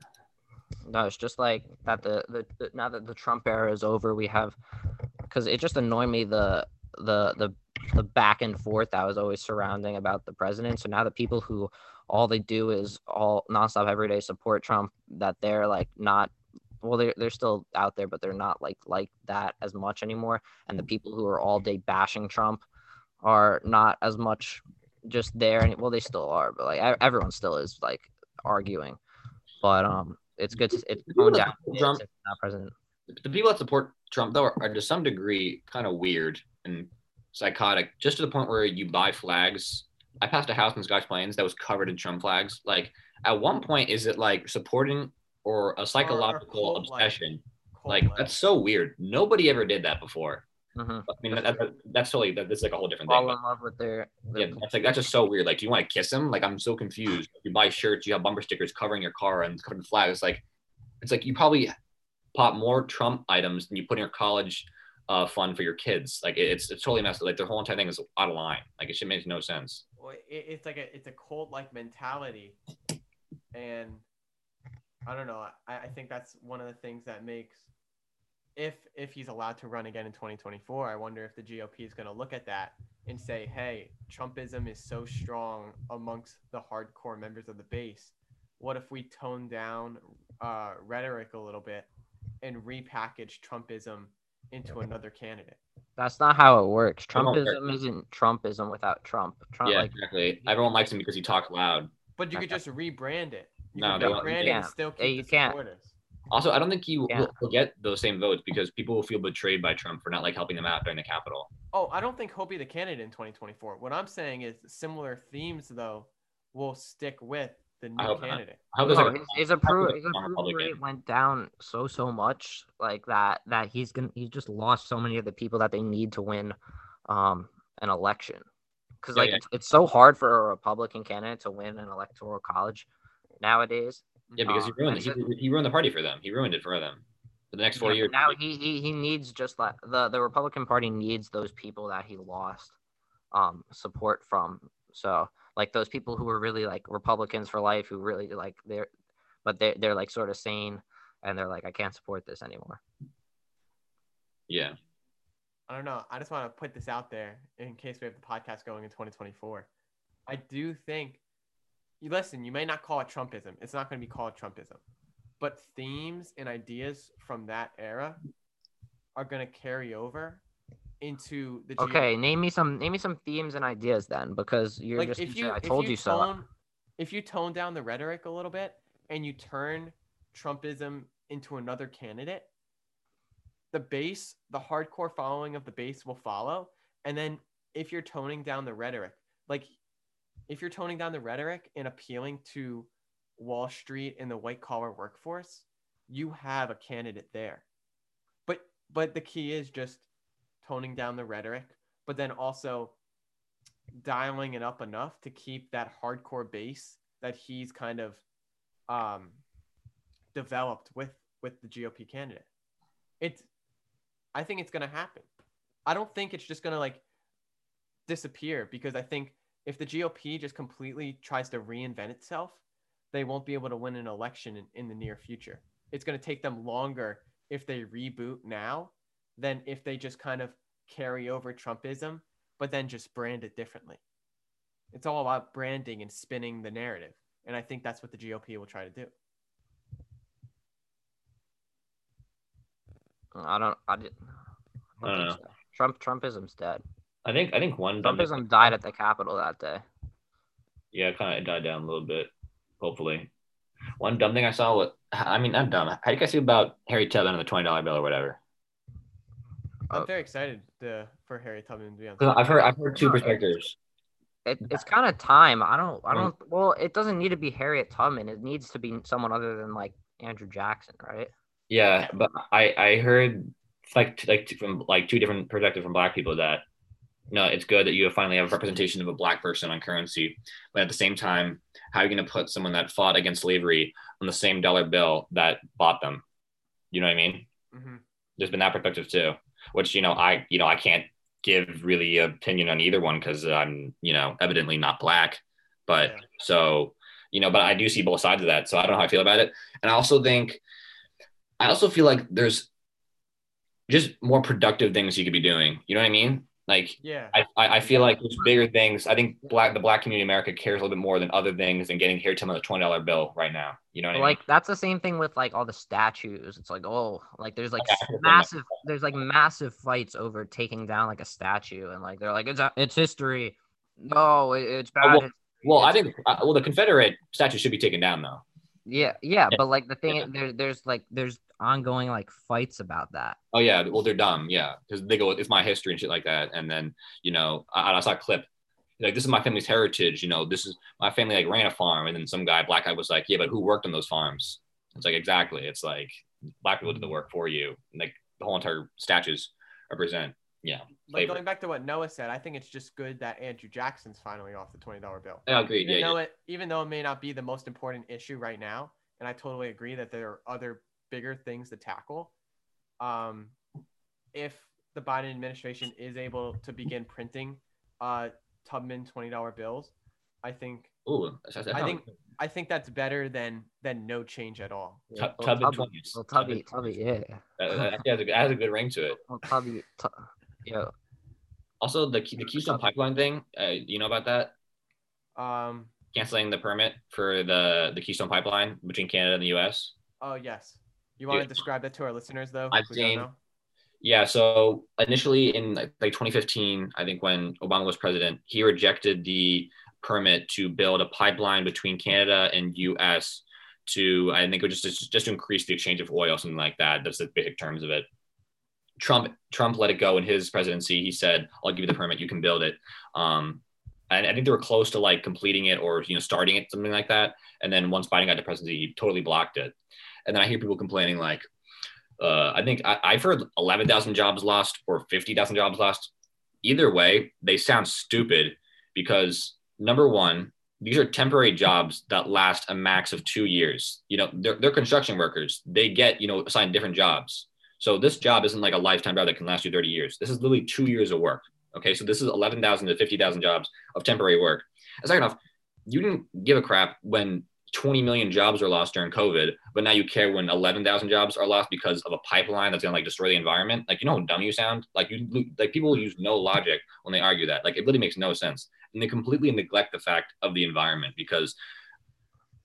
No, it's just like that the, the, the now that the Trump era is over, we have because it just annoyed me the the the the back and forth that was always surrounding about the president. So now the people who all they do is all nonstop every day support Trump, that they're like not well they're, they're still out there but they're not like like that as much anymore and the people who are all day bashing trump are not as much just there and well they still are but like everyone still is like arguing but um it's good to it's going down Trump- since he's not president the people that support Trump though are, are to some degree kind of weird and psychotic, just to the point where you buy flags. I passed a house in Scotch Plains that was covered in Trump flags. Like, at one point, is it like supporting or a psychological cult-like. obsession? Cold Like, that's so weird. Nobody ever did that before. Hmm I mean, that, that, that's totally that, that's like a whole different thing. fall in love with their, their yeah, that's like that's just so weird. Like, do you want to kiss him? Like, I'm so confused. You buy shirts, you have bumper stickers covering your car and covered in flags. It's like, it's like you probably pop more Trump items than you put in your college uh, fund for your kids. Like, it- it's it's totally messed. up. Like, the whole entire thing is out of line. Like, it should make no sense. Well, it, it's like a it's a cult like mentality, and I don't know. I, I think that's one of the things that makes if if he's allowed to run again in 2024. I wonder if the GOP is going to look at that and say, "Hey, Trumpism is so strong amongst the hardcore members of the base. What if we tone down uh, rhetoric a little bit and repackage Trumpism into another candidate?" that's not how it works It won't work. trumpism isn't trumpism without trump trump yeah, like exactly. Everyone likes him because he talks loud. But you could just rebrand it You No, can they do won't- you and still Yeah, keep you the can't. Supporters. Also, I don't think he Yeah. will will get those same votes because people will feel betrayed by Trump for not like helping them out during the Capitol. Oh, I don't think he'll be the candidate in 2024. What I'm saying is similar themes though will stick with the new hope not. candidate. I No, like his, his, I appro- his approval Republican. rate went down so so much like that that he's gonna he's just lost so many of the people that they need to win um an election because Yeah, like yeah. It's, it's so hard for a republican candidate to win an electoral college nowadays Yeah, because he Uh, ruined and he, he ruined the party for them. He ruined it for them. For the next four Yeah, years. now he, he he needs just like the the republican party needs those people that he lost um support from so like those people who were really like republicans for life who really like they're but they're, they're like sort of sane and they're like i can't support this anymore yeah. I don't know. I just want to put this out there in case we have the podcast going in 2024. I do think you listen, you may not call it Trumpism. It's not going to be called Trumpism. But themes and ideas from that era are going to carry over into the okay name me some name me some themes and ideas then because you're like just if you i told you, so tone, if you tone down the rhetoric a little bit and you turn Trumpism into another candidate, the base, the hardcore following of the base will follow. And then if you're toning down the rhetoric, like if you're toning down the rhetoric and appealing to Wall Street and the white collar workforce, you have a candidate there. But but the key is just toning down the rhetoric, but then also dialing it up enough to keep that hardcore base that he's kind of um, developed with with the GOP candidate. It's I think it's going to happen. I don't think it's just going to like disappear because I think if the GOP just completely tries to reinvent itself, they won't be able to win an election in, in the near future. It's going to take them longer if they reboot now than if they just kind of carry over Trumpism, but then just brand it differently. It's all about branding and spinning the narrative. And I think that's what the GOP will try to do. i don't i didn't I don't think so. trump trumpism's dead I think I think one dumb trumpism died at the capitol that day yeah, kind of died down a little bit. Hopefully, one dumb thing I saw. What I mean, I'm dumb. How do you guys feel about Harriet Tubman and the twenty dollar bill or whatever? I'm Oh. very excited to, for Harriet Tubman to be on. 'Cause I've heard I've heard two oh, perspectives. it, it's kind of time. I don't. I don't. Well, it doesn't need to be Harriet Tubman. It needs to be someone other than like Andrew Jackson, right? Yeah, but I I heard like like from like two different perspectives from black people that no, it's good that you finally have a representation of a black person on currency, but at the same time, how are you going to put someone that fought against slavery on the same dollar bill that bought them? You know what I mean? hmm There's been that perspective too, which you know I you know I can't give really an opinion on either one because I'm you know evidently not black, but Yeah. so you know, but I do see both sides of that, so I don't know how I feel about it, and I also think I also feel like there's just more productive things you could be doing. You know what I mean? Like Yeah. I, I I feel like there's bigger things. I think black the black community in America cares a little bit more than other things and getting here to a twenty dollar bill right now. You know what I mean? Like that's the same thing with like all the statues. It's like oh, like there's like Okay, I heard that. massive, there's like massive fights over taking down like a statue, and like they're like it's a, it's history. No, it, it's bad. well- history. Well, I think uh, well the Confederate statue should be taken down though. Yeah, yeah, Yeah. but like the thing, Yeah. there, there's like there's ongoing like fights about that. Oh yeah, well they're dumb, yeah, because they go it's my history and shit like that, and then you know I, I saw a clip like this is my family's heritage, you know this is my family like ran a farm, and then some guy black guy was like yeah, but who worked on those farms? It's like exactly, it's like black people did the work for you, like the whole entire statues represent yeah. Like going back to what Noah said, I think it's just good that Andrew Jackson's finally off the twenty dollar bill. I agreed, Even yeah, though yeah. it even though it may not be the most important issue right now, and I totally agree that there are other bigger things to tackle. Um, if the Biden administration is able to begin printing uh Tubman twenty dollar bills, I think Ooh, that's- that's- I think I think that's better than than no change at all. Tu- Well, Tubman Tubby, 20s. well, Tubby, Tubby, yeah. That, that has a, it has a good ring to it. Well, Tubby, tu- yeah. Also, the the Keystone Pipeline thing, uh, you know about that? Um, Canceling the permit for the the Keystone Pipeline between Canada and the U.S. oh yes, you want to describe that to our listeners though? I've seen- Yeah, so initially in like, like 2015, I think when Obama was president, he rejected the permit to build a pipeline between Canada and US to I think it was just just to increase the exchange of oil, something like that. That's the basic terms of it. Trump Trump let it go in his presidency. He said, "I'll give you the permit. You can build it." Um, and I think they were close to like completing it or you know starting it, something like that. And then once Biden got to presidency, he totally blocked it. And then I hear people complaining like, uh, I think I, have heard 11,000 jobs lost or 50,000 jobs lost. Either way, they sound stupid because number one, these are temporary jobs that last a max of two years. You know, they're, they're construction workers. They get, you know, assigned different jobs. So this job isn't like a lifetime job that can last you 30 years. This is literally two years of work. Okay. So this is 11,000 to 50,000 jobs of temporary work. Second off, you didn't give a crap when 20 million jobs were lost during COVID, but now you care when 11,000 jobs are lost because of a pipeline that's gonna like destroy the environment. Like, you know how dumb you sound? Like, you like people use no logic when they argue that. Like, it really makes no sense. And they completely neglect the fact of the environment because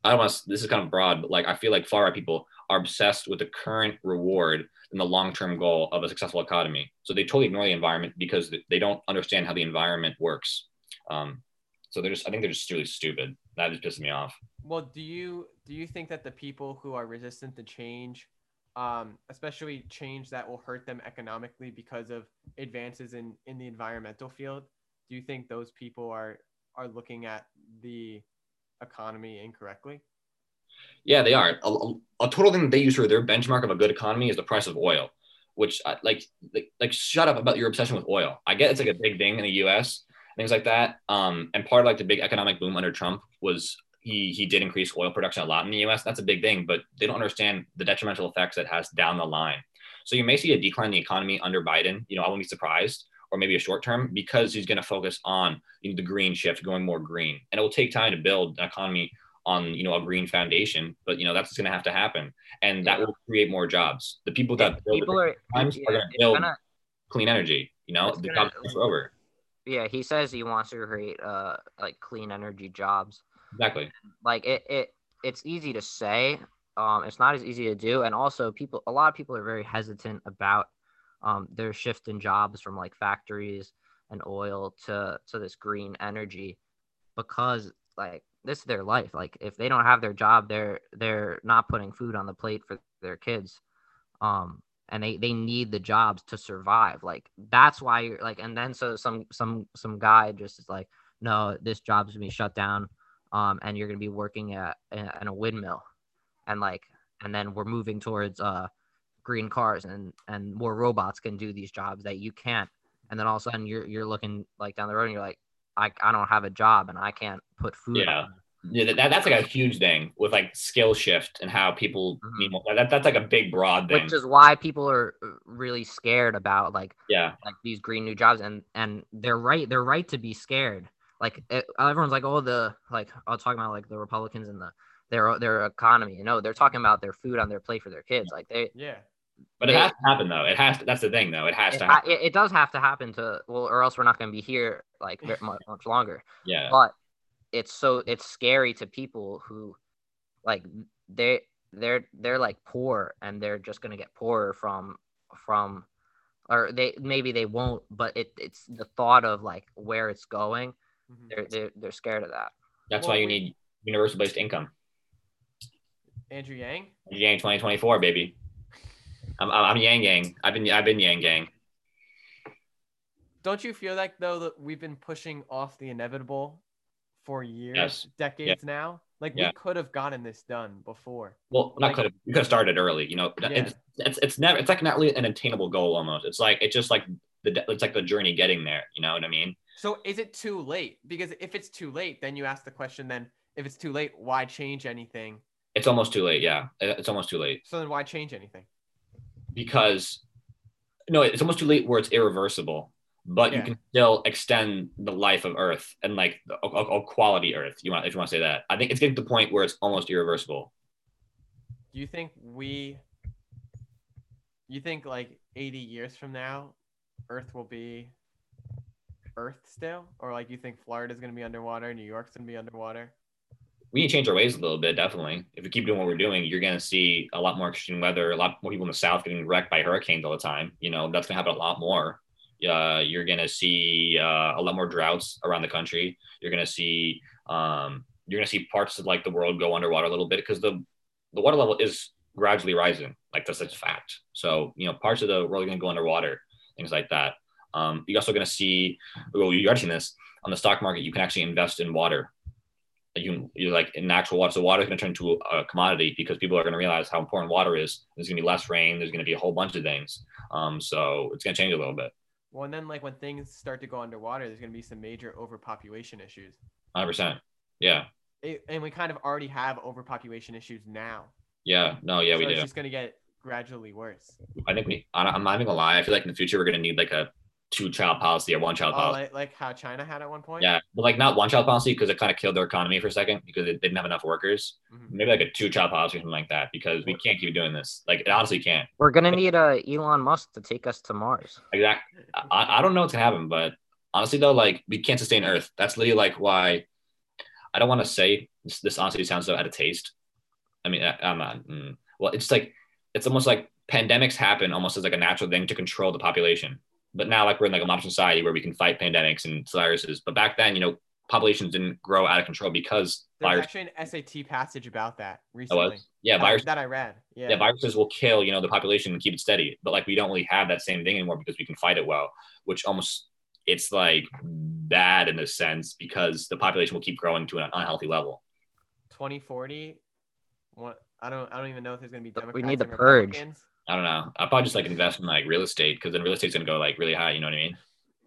I don't want this is kind of broad, but like, I feel like far right people are obsessed with the current reward and the long term goal of a successful economy. So they totally ignore the environment because they don't understand how the environment works. Um, so they're just, I think they're just really stupid. That just pisses me off. Well, do you do you think that the people who are resistant to change, um, especially change that will hurt them economically because of advances in in the environmental field, do you think those people are are looking at the economy incorrectly? Yeah, they are. A, a, total thing that they use for their benchmark of a good economy is the price of oil, which uh, like, like like shut up about your obsession with oil. I get it's like a big thing in the U.S. things like that. Um, and part of like the big economic boom under Trump was he he did increase oil production a lot in the U.S. That's a big thing, but they don't understand the detrimental effects it has down the line. So you may see a decline in the economy under Biden. You know, I won't be surprised, or maybe a short term, because he's going to focus on the green shift, going more green, and it will take time to build an economy on you know a green foundation. But you know that's going to have to happen, and that will create more jobs. The people that build people are, times are going to build gonna, clean energy. You know, the gonna, jobs are over. Yeah, he says he wants to create uh like clean energy jobs Exactly. Like it, it it's easy to say. Um, it's not as easy to do, and also people, a lot of people are very hesitant about um, their shift in jobs from like factories and oil to to this green energy because like this is their life. Like if they don't have their job, they're they're not putting food on the plate for their kids. Um, and they they need the jobs to survive. Like that's why you're like, and then so some some some guy just is like, no, this job's gonna be shut down um, and you're to be working at, at a windmill and like and then we're moving towards uh, green cars and and more robots can do these jobs that you can't and then all of a sudden you're you're looking like down the road and you're like I, I don't have a job and I can't put food yeah on. yeah that, that's like a huge thing with like skill shift and how people mm-hmm. need more that, that's like a big broad thing which is why people are uh, really scared about like yeah like these green new jobs and and they're right they're right to be scared like it, everyone's like, oh, the like I'll talk about like the Republicans and the their their economy. You know, they're talking about their food on their plate for their kids. Like they, yeah. But it has to happen though. It has to. That's the thing though. It has it, to. Happen. It, it, does have to happen to well, or else we're not going to be here like much, much longer. Yeah. But it's so it's scary to people who like they they're they're like poor and they're just going to get poorer from from or they maybe they won't but it it's the thought of like where it's going Mm-hmm. They're, they're they're scared of that. That's well, why you need universal based income. Andrew Yang. Yang 2024, baby. I'm, I'm Yang Gang. I've been I've been Yang Gang. Don't you feel like though that we've been pushing off the inevitable for years, yes. decades yeah. now? Like yeah. we could have gotten this done before. Well, not like, could have. We could have started early. You know, yeah. it's, it's it's never. It's like not really an attainable goal almost. It's like it's just like the it's like the journey getting there. You know what I mean? So is it too late? Because if it's too late, then you ask the question. Then if it's too late, why change anything? It's almost too late. Yeah, it's almost too late. So then why change anything? Because no, it's almost too late where it's irreversible. But yeah. you can still extend the life of Earth and like a, a, quality Earth. You want if you want to say that. I think it's getting to the point where it's almost irreversible. Do you think we? You think like 80 years from now, Earth will be Earth still, or like you think Florida's going to be underwater, New York's going to be underwater? We need to change our ways a little bit, definitely. If we keep doing what we're doing, you're going to see a lot more extreme weather, a lot more people in the South getting wrecked by hurricanes all the time. You know, that's going to happen a lot more. Uh, you're going to see uh, a lot more droughts around the country. You're going to see um, you're going to see parts of like the world go underwater a little bit because the the water level is gradually rising. Like that's, a fact. So you know, parts of the world are going to go underwater, things like that. Um, you're also going to see. Well, you're already seeing this on the stock market. You can actually invest in water. You you're like in actual water. So water is going to turn into a commodity because people are going to realize how important water is. There's going to be less rain. There's going to be a whole bunch of things. Um, so it's going to change a little bit. Well, and then like when things start to go underwater, there's going to be some major overpopulation issues. Hundred percent. Yeah. It, and we kind of already have overpopulation issues now. Yeah. No. Yeah, so we it's do. It's just going to get gradually worse. I think we. I'm not even gonna lie. I feel like in the future we're gonna need like a two child policy or one child Oh, policy. like, like how China had at one point. Yeah, but like not one child policy because it kind of killed their economy for a second because they didn't have enough workers. Mhm. Maybe like a two child policy or something like that because we can't keep doing this. Like it honestly can't. We're gonna need uh, Elon Musk to take us to Mars. Exact. I, I don't know what's gonna happen, but honestly though, like we can't sustain Earth. That's literally like why. I don't want to say this. This honestly sounds so out of taste. I mean, I, I'm not. Mm, well, it's like it's almost like pandemics happen almost as like a natural thing to control the population. But now, like we're in like a modern society where we can fight pandemics and viruses. But back then, you know, populations didn't grow out of control because There's virus. actually an SAT passage about that That recently. was yeah, that, virus. that I read. Yeah. Yeah, viruses will kill you know the population and keep it steady. But like we don't really have that same thing anymore because we can fight it well, which almost it's like bad in a sense because the population will keep growing to an unhealthy level. 2040. What? I don't. I don't even know if there's going to be Democrats. we need the purge. Republicans. I don't know. I'll probably just like invest in like real estate because then real estate's gonna go like really high. You know what I mean?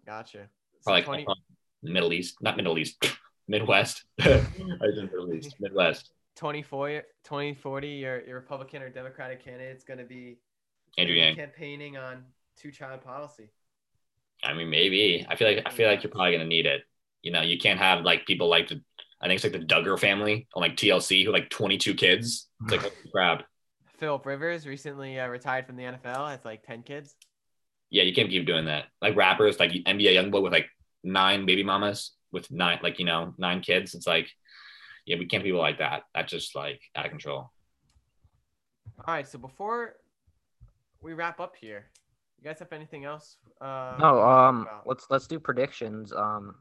Gotcha. So Probably 20 like Middle East, not Middle East, Midwest. I Middle East, Midwest. 24, 2040, your, your Republican or Democratic candidate's going to be Andrew gonna be Yang. campaigning on two child policy. I mean, maybe. I feel like I feel like you're probably gonna need it. You know, you can't have like people like the. I think it's like the Duggar family on like TLC who like 22 kids. It's like crap. Philip Rivers recently uh, retired from the NFL. Has like 10 kids. Yeah, you can't keep doing that. Like rappers, like NBA YoungBoy with like nine baby mamas with nine, like you know, nine kids. It's like, yeah, we can't be people like that. That's just like out of control. All right. So before we wrap up here, you guys have anything else? Uh, No, you wanna talk um, about? let's let's do predictions. Um,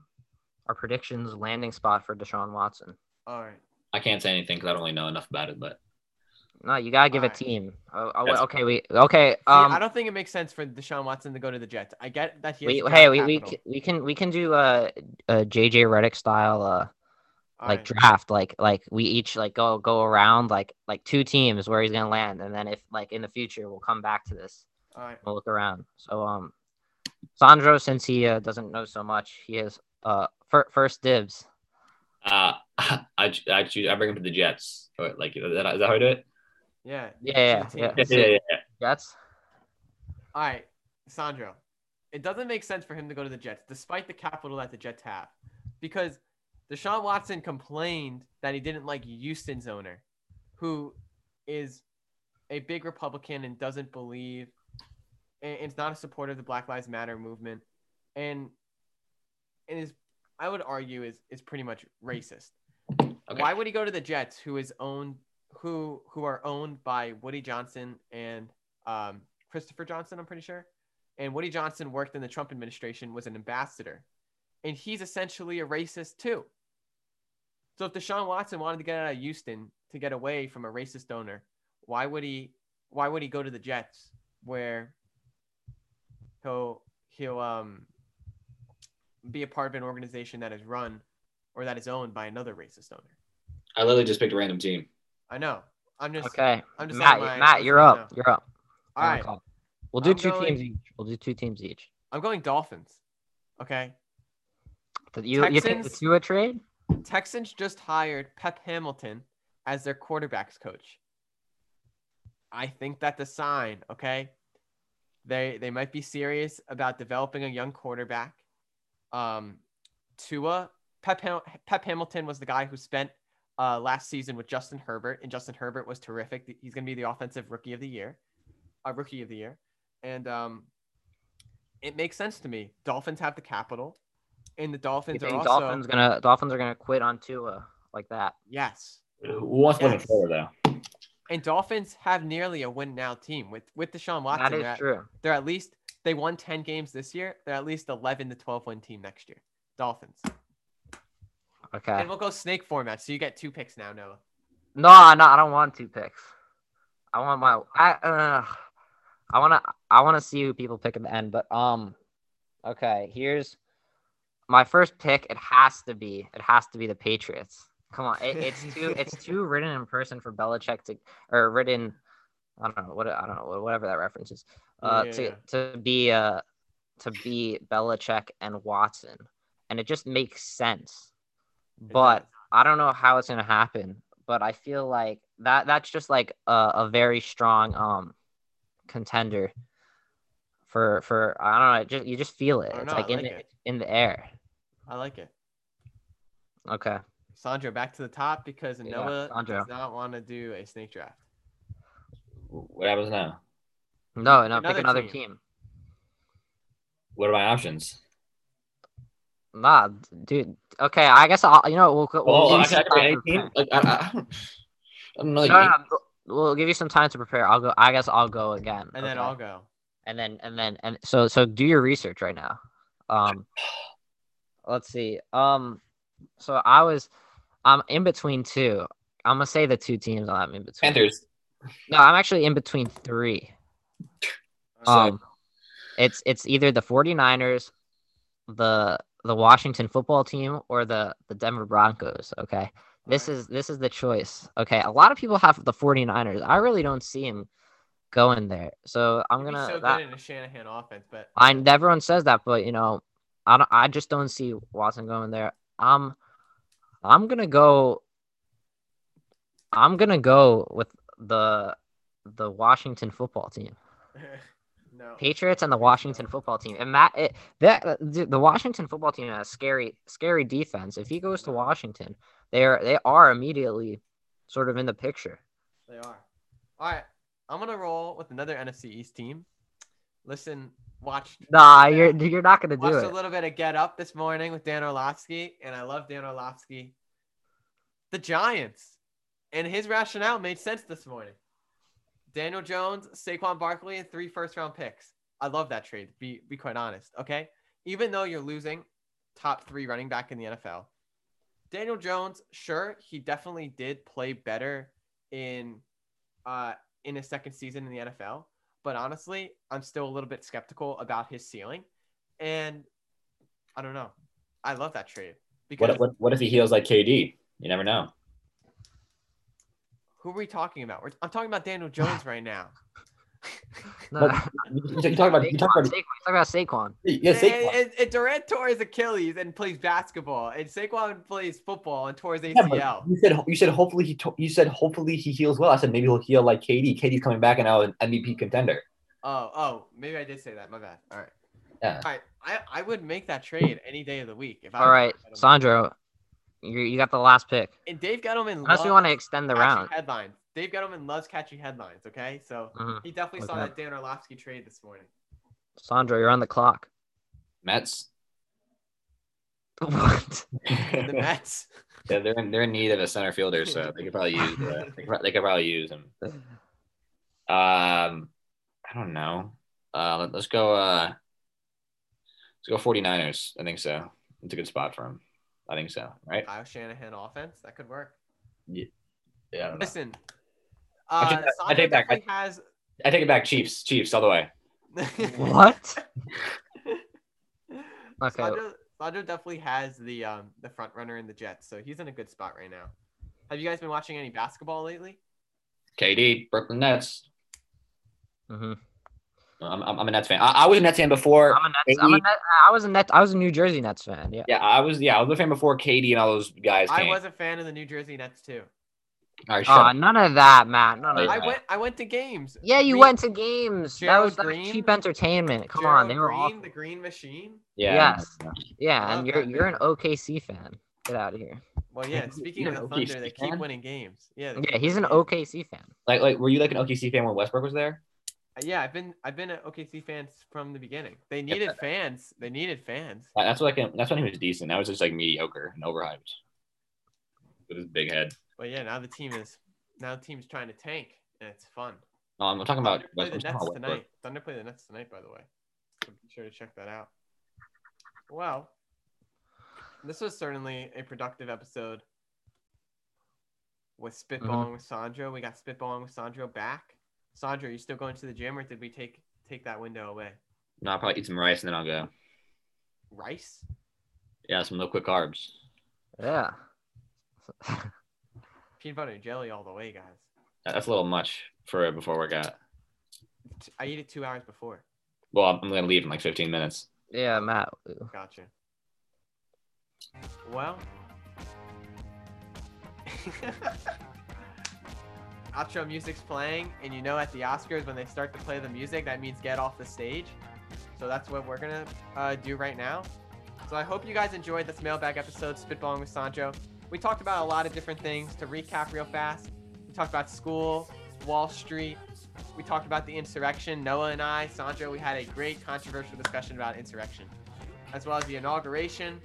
our predictions landing spot for Deshaun Watson. All right. I can't say anything because I don't really know enough about it. But No, you gotta give a Alright. team. Oh, oh, That's- okay, we okay. See, Um, I don't think it makes sense for Deshaun Watson to go to the Jets. I get that he. Has we, draft hey, we, we capital. c- we can we can do a, a JJ Redick style uh All like right. draft like like we each like go go around like like two teams where he's gonna land and then if like in the future we'll come back to this All right. we'll look around so um Sandro since he uh, doesn't know so much he has uh fir- first dibs uh, I I choose I bring him to the Jets. Or, like is that, is that how I do it? Yeah. Yeah, to yeah. Yeah, yeah, yeah. yeah. Jets All right, Sandro. It doesn't make sense for him to go to the Jets, despite the capital that the Jets have, because Deshaun Watson complained that he didn't like Houston's owner, who is a big Republican and doesn't believe, and is not a supporter of the Black Lives Matter movement, and and is I would argue is is pretty much racist. Okay. Why would he go to the Jets, who is owned, who who are owned by Woody Johnson and um, Christopher Johnson? I'm pretty sure. And Woody Johnson worked in the Trump administration, was an ambassador, and he's essentially a racist too. So if Deshaun Watson wanted to get out of Houston to get away from a racist owner, why would he? Why would he go to the Jets, where he'll he'll um be a part of an organization that is run or that is owned by another racist owner? I literally just picked a random team. I know. I'm just okay I'm just Matt my Matt you're up know. you're up All right. we'll do I'm 2 going- teams each we'll do two teams each I'm going Dolphins. Okay. But you you picked the Texans- Tua trade Texans just hired Pep Hamilton as their quarterbacks coach. I think that's a sign, okay? They they might be serious about developing a young quarterback. Um Tua Pep, Pep Hamilton was the guy who spent uh, last season with Justin Herbert, and Justin Herbert was terrific. He's going to be the offensive rookie of the year, uh, rookie of the year, and um, it makes sense to me. Dolphins have the capital, and the you Dolphins are think also Dolphins gonna Dolphins are gonna quit on Tua like that yes, Who wants to win Yes. in Florida though? and Dolphins have nearly a win now team with with Deshaun Watson. that they're is at- true They're at least they won ten games this year. They're at least eleven to twelve win team next year. Dolphins, okay and we'll go snake format, so you get two picks now, Noah. no no I don't want two picks I want my I uh I wanna I wanna see who people pick at the end, but um okay, here's my first pick. It has to be it has to be the Patriots. Come on, it, it's too it's too written in person for Belichick to or written I don't know what I don't know whatever that reference is. Uh, Yeah, to yeah. to be uh to be Belichick and Watson, and it just makes sense. It But. I don't know how it's gonna happen, but I feel like that that's just like a, a very strong um contender for for I don't know, it just you just feel it. I don't It's know, I like in like the it. in the air. I like it. Okay. Sandro, back to the top because Yeah, Noah Sandro. does not want to do a snake draft. What happens now? No, no, Another pick another team. team. What are my options? Nah, dude. Okay, I guess I'll you know we'll, we'll Oh, give you I some can I time can to any? Like, I, I, I don't. Know. No, no, no, We'll give you some time to prepare. I'll go. I guess I'll go again. And then? I'll go. and then and then and so so do your research right now um let's see um so i was i'm in between two i'm gonna say the two teams i'm in between Panthers. no i'm actually in between three um it's it's either the 49ers the the washington football team or the the denver broncos okay this is this is the choice okay a lot of people have the 49ers i really don't see him going there so i'm gonna so that- good in a Shanahan offense, but I everyone says that, but you know, I don't. I just don't see Watson going there. I'm, I'm gonna go. I'm gonna go with the the Washington football team, no. Patriots, and the Washington football team. And Matt, it, that the Washington football team has scary, scary defense. If he goes to Washington, they are they are immediately sort of in the picture. They are. All right. I'm gonna roll with another NFC East team. Listen, watch. Nah, you're you're not gonna do watched a little bit of Get Up this morning with Dan Orlovsky, and I love Dan Orlovsky. The Giants and his rationale made sense this morning. Daniel Jones, Saquon Barkley, and three first round picks. I love that trade. Be be quite honest. Okay, even though you're losing top three running back in the NFL, Daniel Jones, sure, he definitely did play better in uh in his second season in the NFL. But honestly, I'm still a little bit skeptical about his ceiling. And I don't know. I love that trade because what, what, what if he heals like KD? You never know. Who are we talking about? We're, I'm talking about Daniel Jones right now. No. You, you talk about you talk Saquon, about Saquon, talk about Saquon. yeah, Saquon. and- and Durant tore his Achilles and plays basketball, and Saquon plays football and tore his Yeah, ACL. you said you said hopefully he to, you said hopefully he heals well. I said maybe he'll heal like KD. KD's coming back and now an MVP contender. Oh, oh, maybe I did say that. My bad. All right. Yeah. All right. I, I would make that trade any day of the week. If I All was right, Dave Gettleman. Sandro, you you got the last pick. And Dave Gettleman Unless we want to extend the catchy round. headlines. Dave Gettleman loves catchy headlines. Okay, so Mhm. he definitely saw that Dan Orlovsky trade this morning. Sandro, you're on the clock. Mets. What? The Mets. Yeah, they're in, they're in need of a center fielder, so they could probably use uh, they, could, they could probably use him. Um, I don't know. Uh, let, us go. Uh, let's go 49ers. I think so. It's a good spot for him. I think so. Right? Kyle Shanahan offense that could work. Yeah. I, don't. Listen, I uh, take I take back- I- has. I take it back. Chiefs. Chiefs all the way. what? Okay. Sandro, Sandro definitely has the um the front runner in the Jets, so he's in a good spot right now. Have you guys been watching any basketball lately? KD. Brooklyn Nets. hmm I'm, I'm, I'm a Nets fan. I, I was a Nets fan before. I'm a Nets. I'm a Net, I was a Net. I was a New Jersey Nets fan. Yeah. Yeah, I was. Yeah, I was a fan before KD and all those guys Came. I was a fan of the New Jersey Nets too. All right, shut Oh, up. none of that, Matt. None of Yeah. I that. went I went to games. Yeah, you Green- went to games. that Gerald was, that was Green? cheap entertainment. Come Gerald on, they were Green, awful. the Green Machine. Yeah. Yes. Yeah, and you're that you're an. OKC fan. Get out of here. Well, yeah. Speaking of the an Thunder, OKC they keep fan? winning games. Yeah. Yeah, he's an. OKC fan. Like, like, were you like an OKC fan when Westbrook was there? Uh, Yeah, I've been I've been an OKC fans from the beginning. They needed fans. They needed fans. Uh, That's what I can. That's when he was decent. That was just like mediocre and overhyped with his big head. But yeah, now the team is now the team's trying to tank, and it's fun. No, I'm talking about. Thunder play the Nets Westbrook. tonight. Thunder play the Nets tonight, by the way. So be sure to check that out. Well, this was certainly a productive episode with spitballing with Sandro. We got spitballing with Sandro back. Sandro, are you still going to the gym, or did we take take that window away? No, I'll probably eat some rice and then I'll go. Rice? Yeah, some low quick carbs. Yeah. Peanut butter and jelly all the way, guys. That's a little much for a before workout. I eat it two hours before. Well, I'm I'm gonna leave in like 15 minutes. yeah, Matt. Gotcha. Well. Outro music's playing, and you know at the Oscars when they start to play the music, that means get off the stage. So that's what we're gonna uh, do right now. So I hope you guys enjoyed this mailbag episode, Spitballing with Sandro. We talked about a lot of different things. To recap real fast, we talked about school, Wall Street. We talked about the insurrection. Noah and I, Sandro, we had a great controversial discussion about insurrection, as well as the inauguration,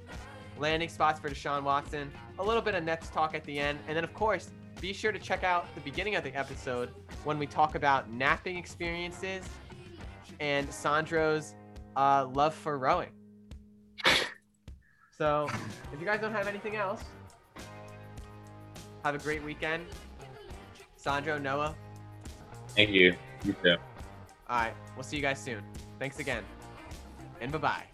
landing spots for Deshaun Watson, a little bit of Nets talk at the end, and then of course, be sure to check out the beginning of the episode when we talk about napping experiences and Sandro's uh, love for rowing. So, if you guys don't have anything else, have a great weekend. Sandro, Noah, Thank you. You too. all right, we'll see you guys soon. Thanks again, and bye bye.